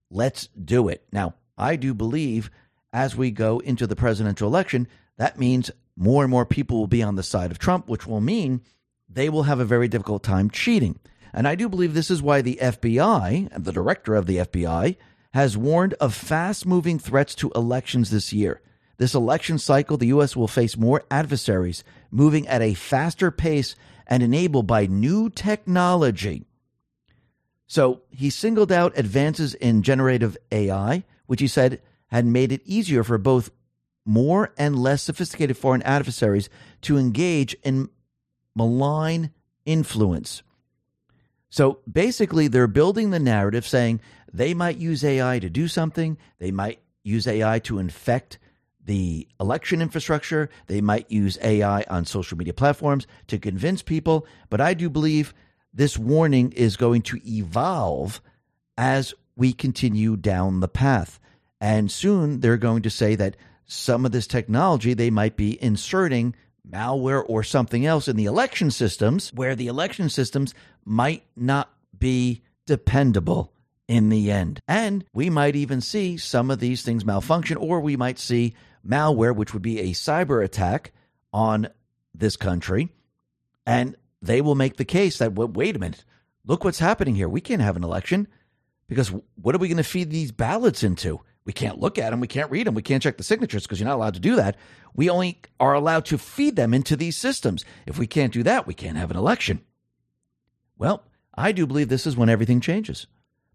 let's do it. Now, I do believe as we go into the presidential election, that means more and more people will be on the side of Trump, which will mean they will have a very difficult time cheating. And I do believe this is why the FBI, the director of the FBI, has warned of fast moving threats to elections this year. this election cycle, the U.S. will face more adversaries moving at a faster pace and enabled by new technology. So he singled out advances in generative AI, which he said had made it easier for both more and less sophisticated foreign adversaries to engage in malign influence. So basically, they're building the narrative saying they might use AI to do something, they might use AI to infect the election infrastructure. They might use AI on social media platforms to convince people. But I do believe this warning is going to evolve as we continue down the path. And soon they're going to say that some of this technology they might be inserting malware or something else in the election systems where the election systems might not be dependable in the end. And we might even see some of these things malfunction, or we might see malware, which would be a cyber attack on this country. And they will make the case that, wait a minute, look what's happening here. We can't have an election because what are we going to feed these ballots into? We can't look at them. We can't read them. We can't check the signatures because you're not allowed to do that. We only are allowed to feed them into these systems. If we can't do that, we can't have an election. Well, I do believe this is when everything changes.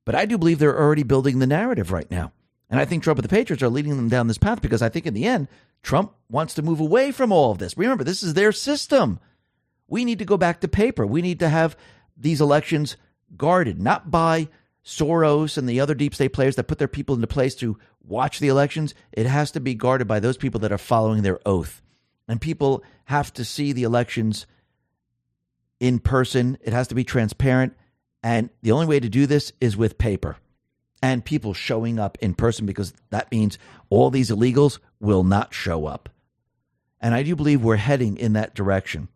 But I do believe they're already building the narrative right now. And I think Trump and the Patriots are leading them down this path because I think in the end, Trump wants to move away from all of this. Remember, this is their system. We need to go back to paper. We need to have these elections guarded, not by Soros and the other deep state players that put their people into place to watch the elections. It has to be guarded by those people that are following their oath. And people have to see the elections in person. It has to be transparent. And the only way to do this is with paper and people showing up in person because that means all these illegals will not show up. And I do believe we're heading in that direction.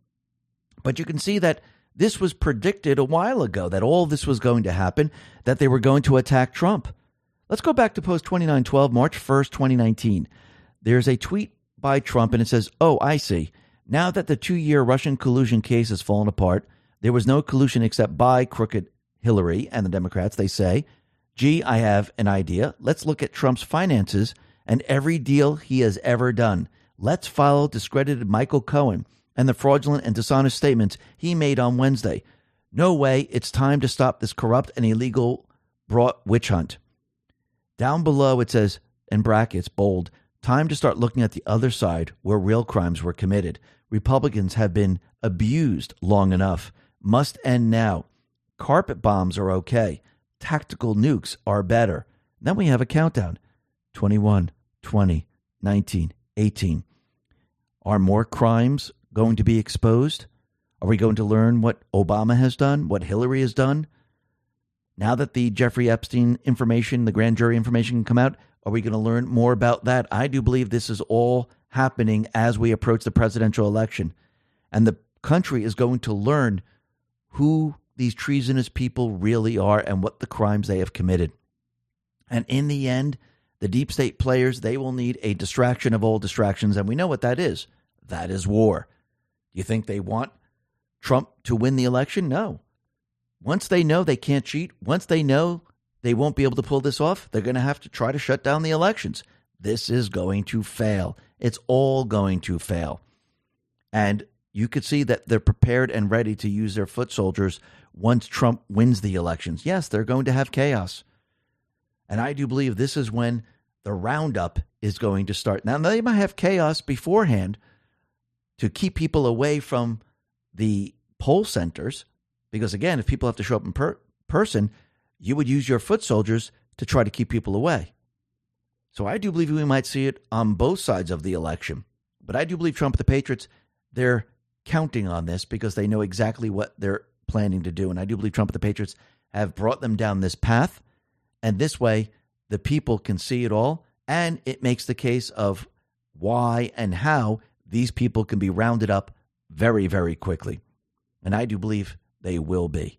But you can see that this was predicted a while ago that all this was going to happen, that they were going to attack Trump. Let's go back to post 2912, March 1st, 2019. There's a tweet by Trump and it says, Oh, I see. Now that the two year Russian collusion case has fallen apart, there was no collusion except by crooked Hillary and the Democrats, they say. Gee, I have an idea. Let's look at Trump's finances and every deal he has ever done. Let's follow discredited Michael Cohen and the fraudulent and dishonest statements he made on Wednesday. No way, it's time to stop this corrupt and illegal brought witch hunt. Down below it says, in brackets, bold, time to start looking at the other side where real crimes were committed. Republicans have been abused long enough. Must end now. Carpet bombs are okay tactical nukes are better. Then we have a countdown 21, 20, 19, 18. Are more crimes going to be exposed? Are we going to learn what Obama has done, what Hillary has done? Now that the Jeffrey Epstein information, the grand jury information can come out, are we going to learn more about that? I do believe this is all happening as we approach the presidential election. And the country is going to learn who these treasonous people really are and what the crimes they have committed. And in the end, the deep state players, they will need a distraction of all distractions. And we know what that is that is war. Do you think they want Trump to win the election? No. Once they know they can't cheat, once they know they won't be able to pull this off, they're going to have to try to shut down the elections. This is going to fail. It's all going to fail. And you could see that they're prepared and ready to use their foot soldiers once Trump wins the elections. Yes, they're going to have chaos. And I do believe this is when the roundup is going to start. Now, they might have chaos beforehand to keep people away from the poll centers, because again, if people have to show up in per- person, you would use your foot soldiers to try to keep people away. So I do believe we might see it on both sides of the election. But I do believe Trump, the Patriots, they're counting on this because they know exactly what they're planning to do. And I do believe Trump and the Patriots have brought them down this path. And this way, the people can see it all. And it makes the case of why and how these people can be rounded up very, very quickly. And I do believe they will be.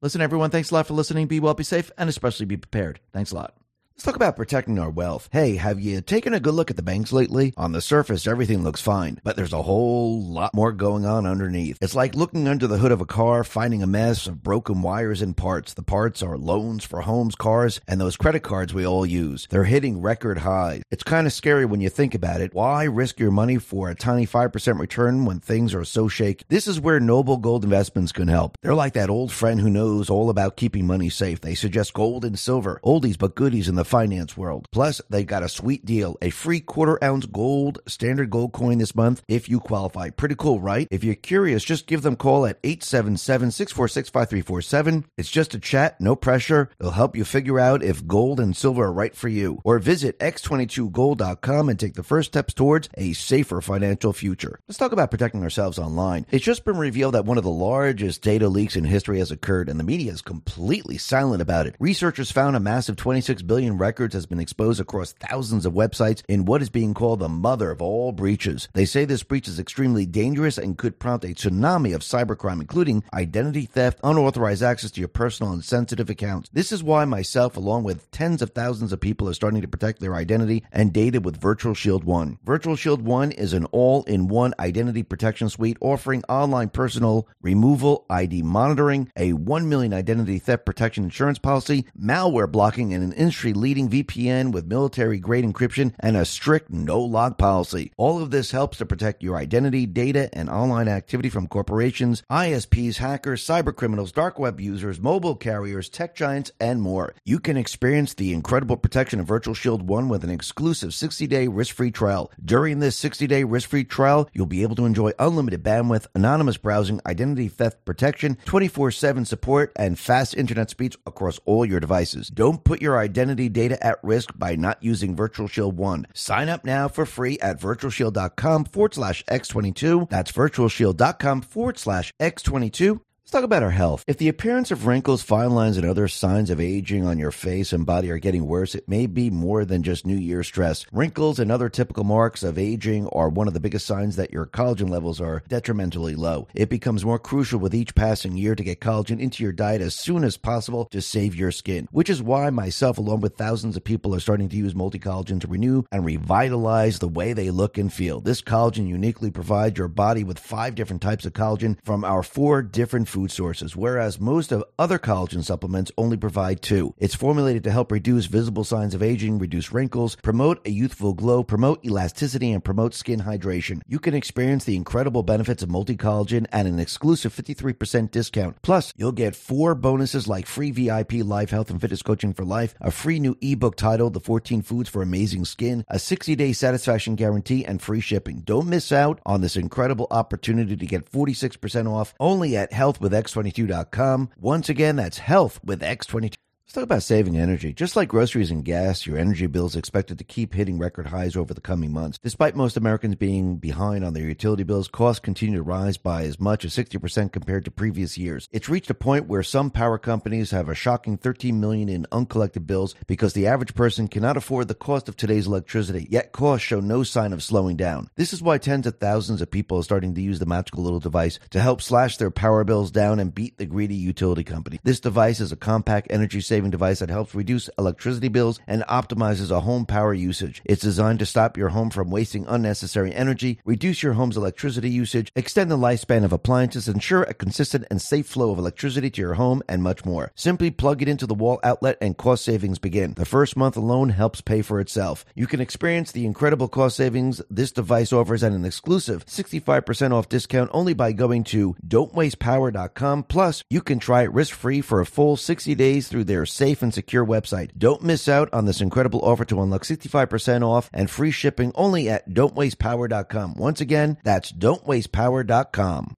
Listen, everyone, thanks a lot for listening. Be well, be safe, and especially be prepared. Thanks a lot. Let's talk about protecting our wealth. Hey, have you taken a good look at the banks lately? On the surface, everything looks fine, but there's a whole lot more going on underneath. It's like looking under the hood of a car, finding a mess of broken wires and parts. The parts are loans for homes, cars, and those credit cards we all use. They're hitting record highs. It's kind of scary when you think about it. Why risk your money for a tiny 5% return when things are so shaky? This is where Noble Gold Investments can help. They're like that old friend who knows all about keeping money safe. They suggest gold and silver, oldies but goodies in the finance world. Plus, they got a sweet deal a free quarter ounce gold standard gold coin this month if you qualify. Pretty cool, right? If you're curious, just give them a call at 877 646 5347. It's just a chat, no pressure. They'll help you figure out if gold and silver are right for you. Or visit x22gold.com and take the first steps towards a safer financial future. Let's talk about protecting ourselves online. It's just been revealed that one of the largest data leaks in history has occurred, and the media is completely silent about it. Researchers found a massive 26 billion records has been exposed across thousands of websites in what is being called the mother of all breaches. They say this breach is extremely dangerous and could prompt a tsunami of cybercrime, including identity theft, unauthorized access to your personal and sensitive accounts. This is why myself, along with tens of thousands of people, are starting to protect their identity and data with Virtual Shield One. Virtual Shield One is an all in one identity protection suite offering online personal removal, ID monitoring, a 1 million identity theft protection insurance policy, malware blocking, and an industry leading VPN with military grade encryption and a strict no log policy. All of this helps to protect your identity, data, and online activity from corporations, ISPs, hackers, cyber criminals, dark web users, mobile carriers, tech giants, and more. You can experience the incredible protection of Virtual Shield 1 with an exclusive 60 day risk free trial. During this 60 day risk free trial, you'll be able to enjoy unlimited bandwidth, anonymous browsing, identity theft protection, 24 7 support, and fast internet speeds across all your devices. Don't put your identity data at risk by not using Virtual Shield 1. Sign up now for free at virtualshield.com forward slash X22. That's virtualshield.com forward slash X22. Let's talk about our health. If the appearance of wrinkles, fine lines, and other signs of aging on your face and body are getting worse, it may be more than just New Year stress. Wrinkles and other typical marks of aging are one of the biggest signs that your collagen levels are detrimentally low. It becomes more crucial with each passing year to get collagen into your diet as soon as possible to save your skin, which is why myself, along with thousands of people, are starting to use multi collagen to renew and revitalize the way they look and feel. This collagen uniquely provides your body with five different types of collagen from our four different food food sources, whereas most of other collagen supplements only provide two. It's formulated to help reduce visible signs of aging, reduce wrinkles, promote a youthful glow, promote elasticity, and promote skin hydration. You can experience the incredible benefits of multi collagen at an exclusive 53% discount. Plus, you'll get four bonuses like free VIP life health and fitness coaching for life, a free new ebook titled The 14 Foods for Amazing Skin, a 60 day satisfaction guarantee, and free shipping. Don't miss out on this incredible opportunity to get 46% off only at Health with X22.com. Once again, that's health with X22. Let's talk about saving energy. Just like groceries and gas, your energy bill is expected to keep hitting record highs over the coming months. Despite most Americans being behind on their utility bills, costs continue to rise by as much as 60% compared to previous years. It's reached a point where some power companies have a shocking 13 million in uncollected bills because the average person cannot afford the cost of today's electricity. Yet costs show no sign of slowing down. This is why tens of thousands of people are starting to use the magical little device to help slash their power bills down and beat the greedy utility company. This device is a compact energy saving saving device that helps reduce electricity bills and optimizes a home power usage. It's designed to stop your home from wasting unnecessary energy, reduce your home's electricity usage, extend the lifespan of appliances, ensure a consistent and safe flow of electricity to your home, and much more. Simply plug it into the wall outlet and cost savings begin. The first month alone helps pay for itself. You can experience the incredible cost savings this device offers at an exclusive 65% off discount only by going to don'twastepower.com. Plus, you can try it risk free for a full 60 days through their safe and secure website. Don't miss out on this incredible offer to unlock 65% off and free shipping only at don'twastepower.com. Once again, that's don'twastepower.com.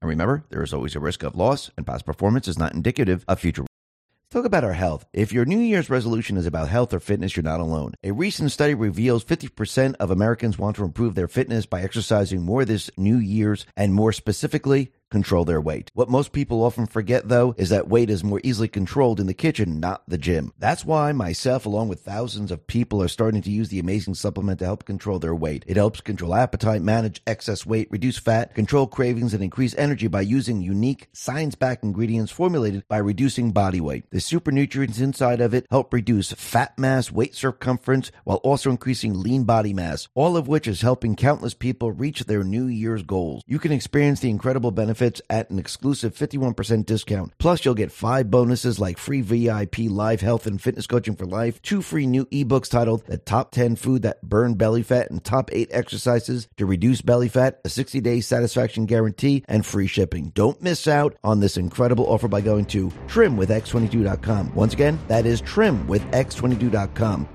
And remember, there is always a risk of loss, and past performance is not indicative of future Talk about our health. If your New Year's resolution is about health or fitness, you're not alone. A recent study reveals 50% of Americans want to improve their fitness by exercising more this New Year's, and more specifically, control their weight. What most people often forget, though, is that weight is more easily controlled in the kitchen, not the gym. That's why myself, along with thousands of people, are starting to use the amazing supplement to help control their weight. It helps control appetite, manage excess weight, reduce fat, control cravings, and increase energy by using unique, science backed ingredients formulated by reducing body weight. The super nutrients inside of it help reduce fat mass, weight circumference, while also increasing lean body mass, all of which is helping countless people reach their New Year's goals. You can experience the incredible benefits at an exclusive 51% discount. Plus, you'll get five bonuses like free VIP live health and fitness coaching for life, two free new ebooks titled The Top 10 Food That Burn Belly Fat and Top 8 Exercises to Reduce Belly Fat, a 60 day satisfaction guarantee, and free shipping. Don't miss out on this incredible offer by going to trimwithx22.com. Once again, that is trimwithx22.com.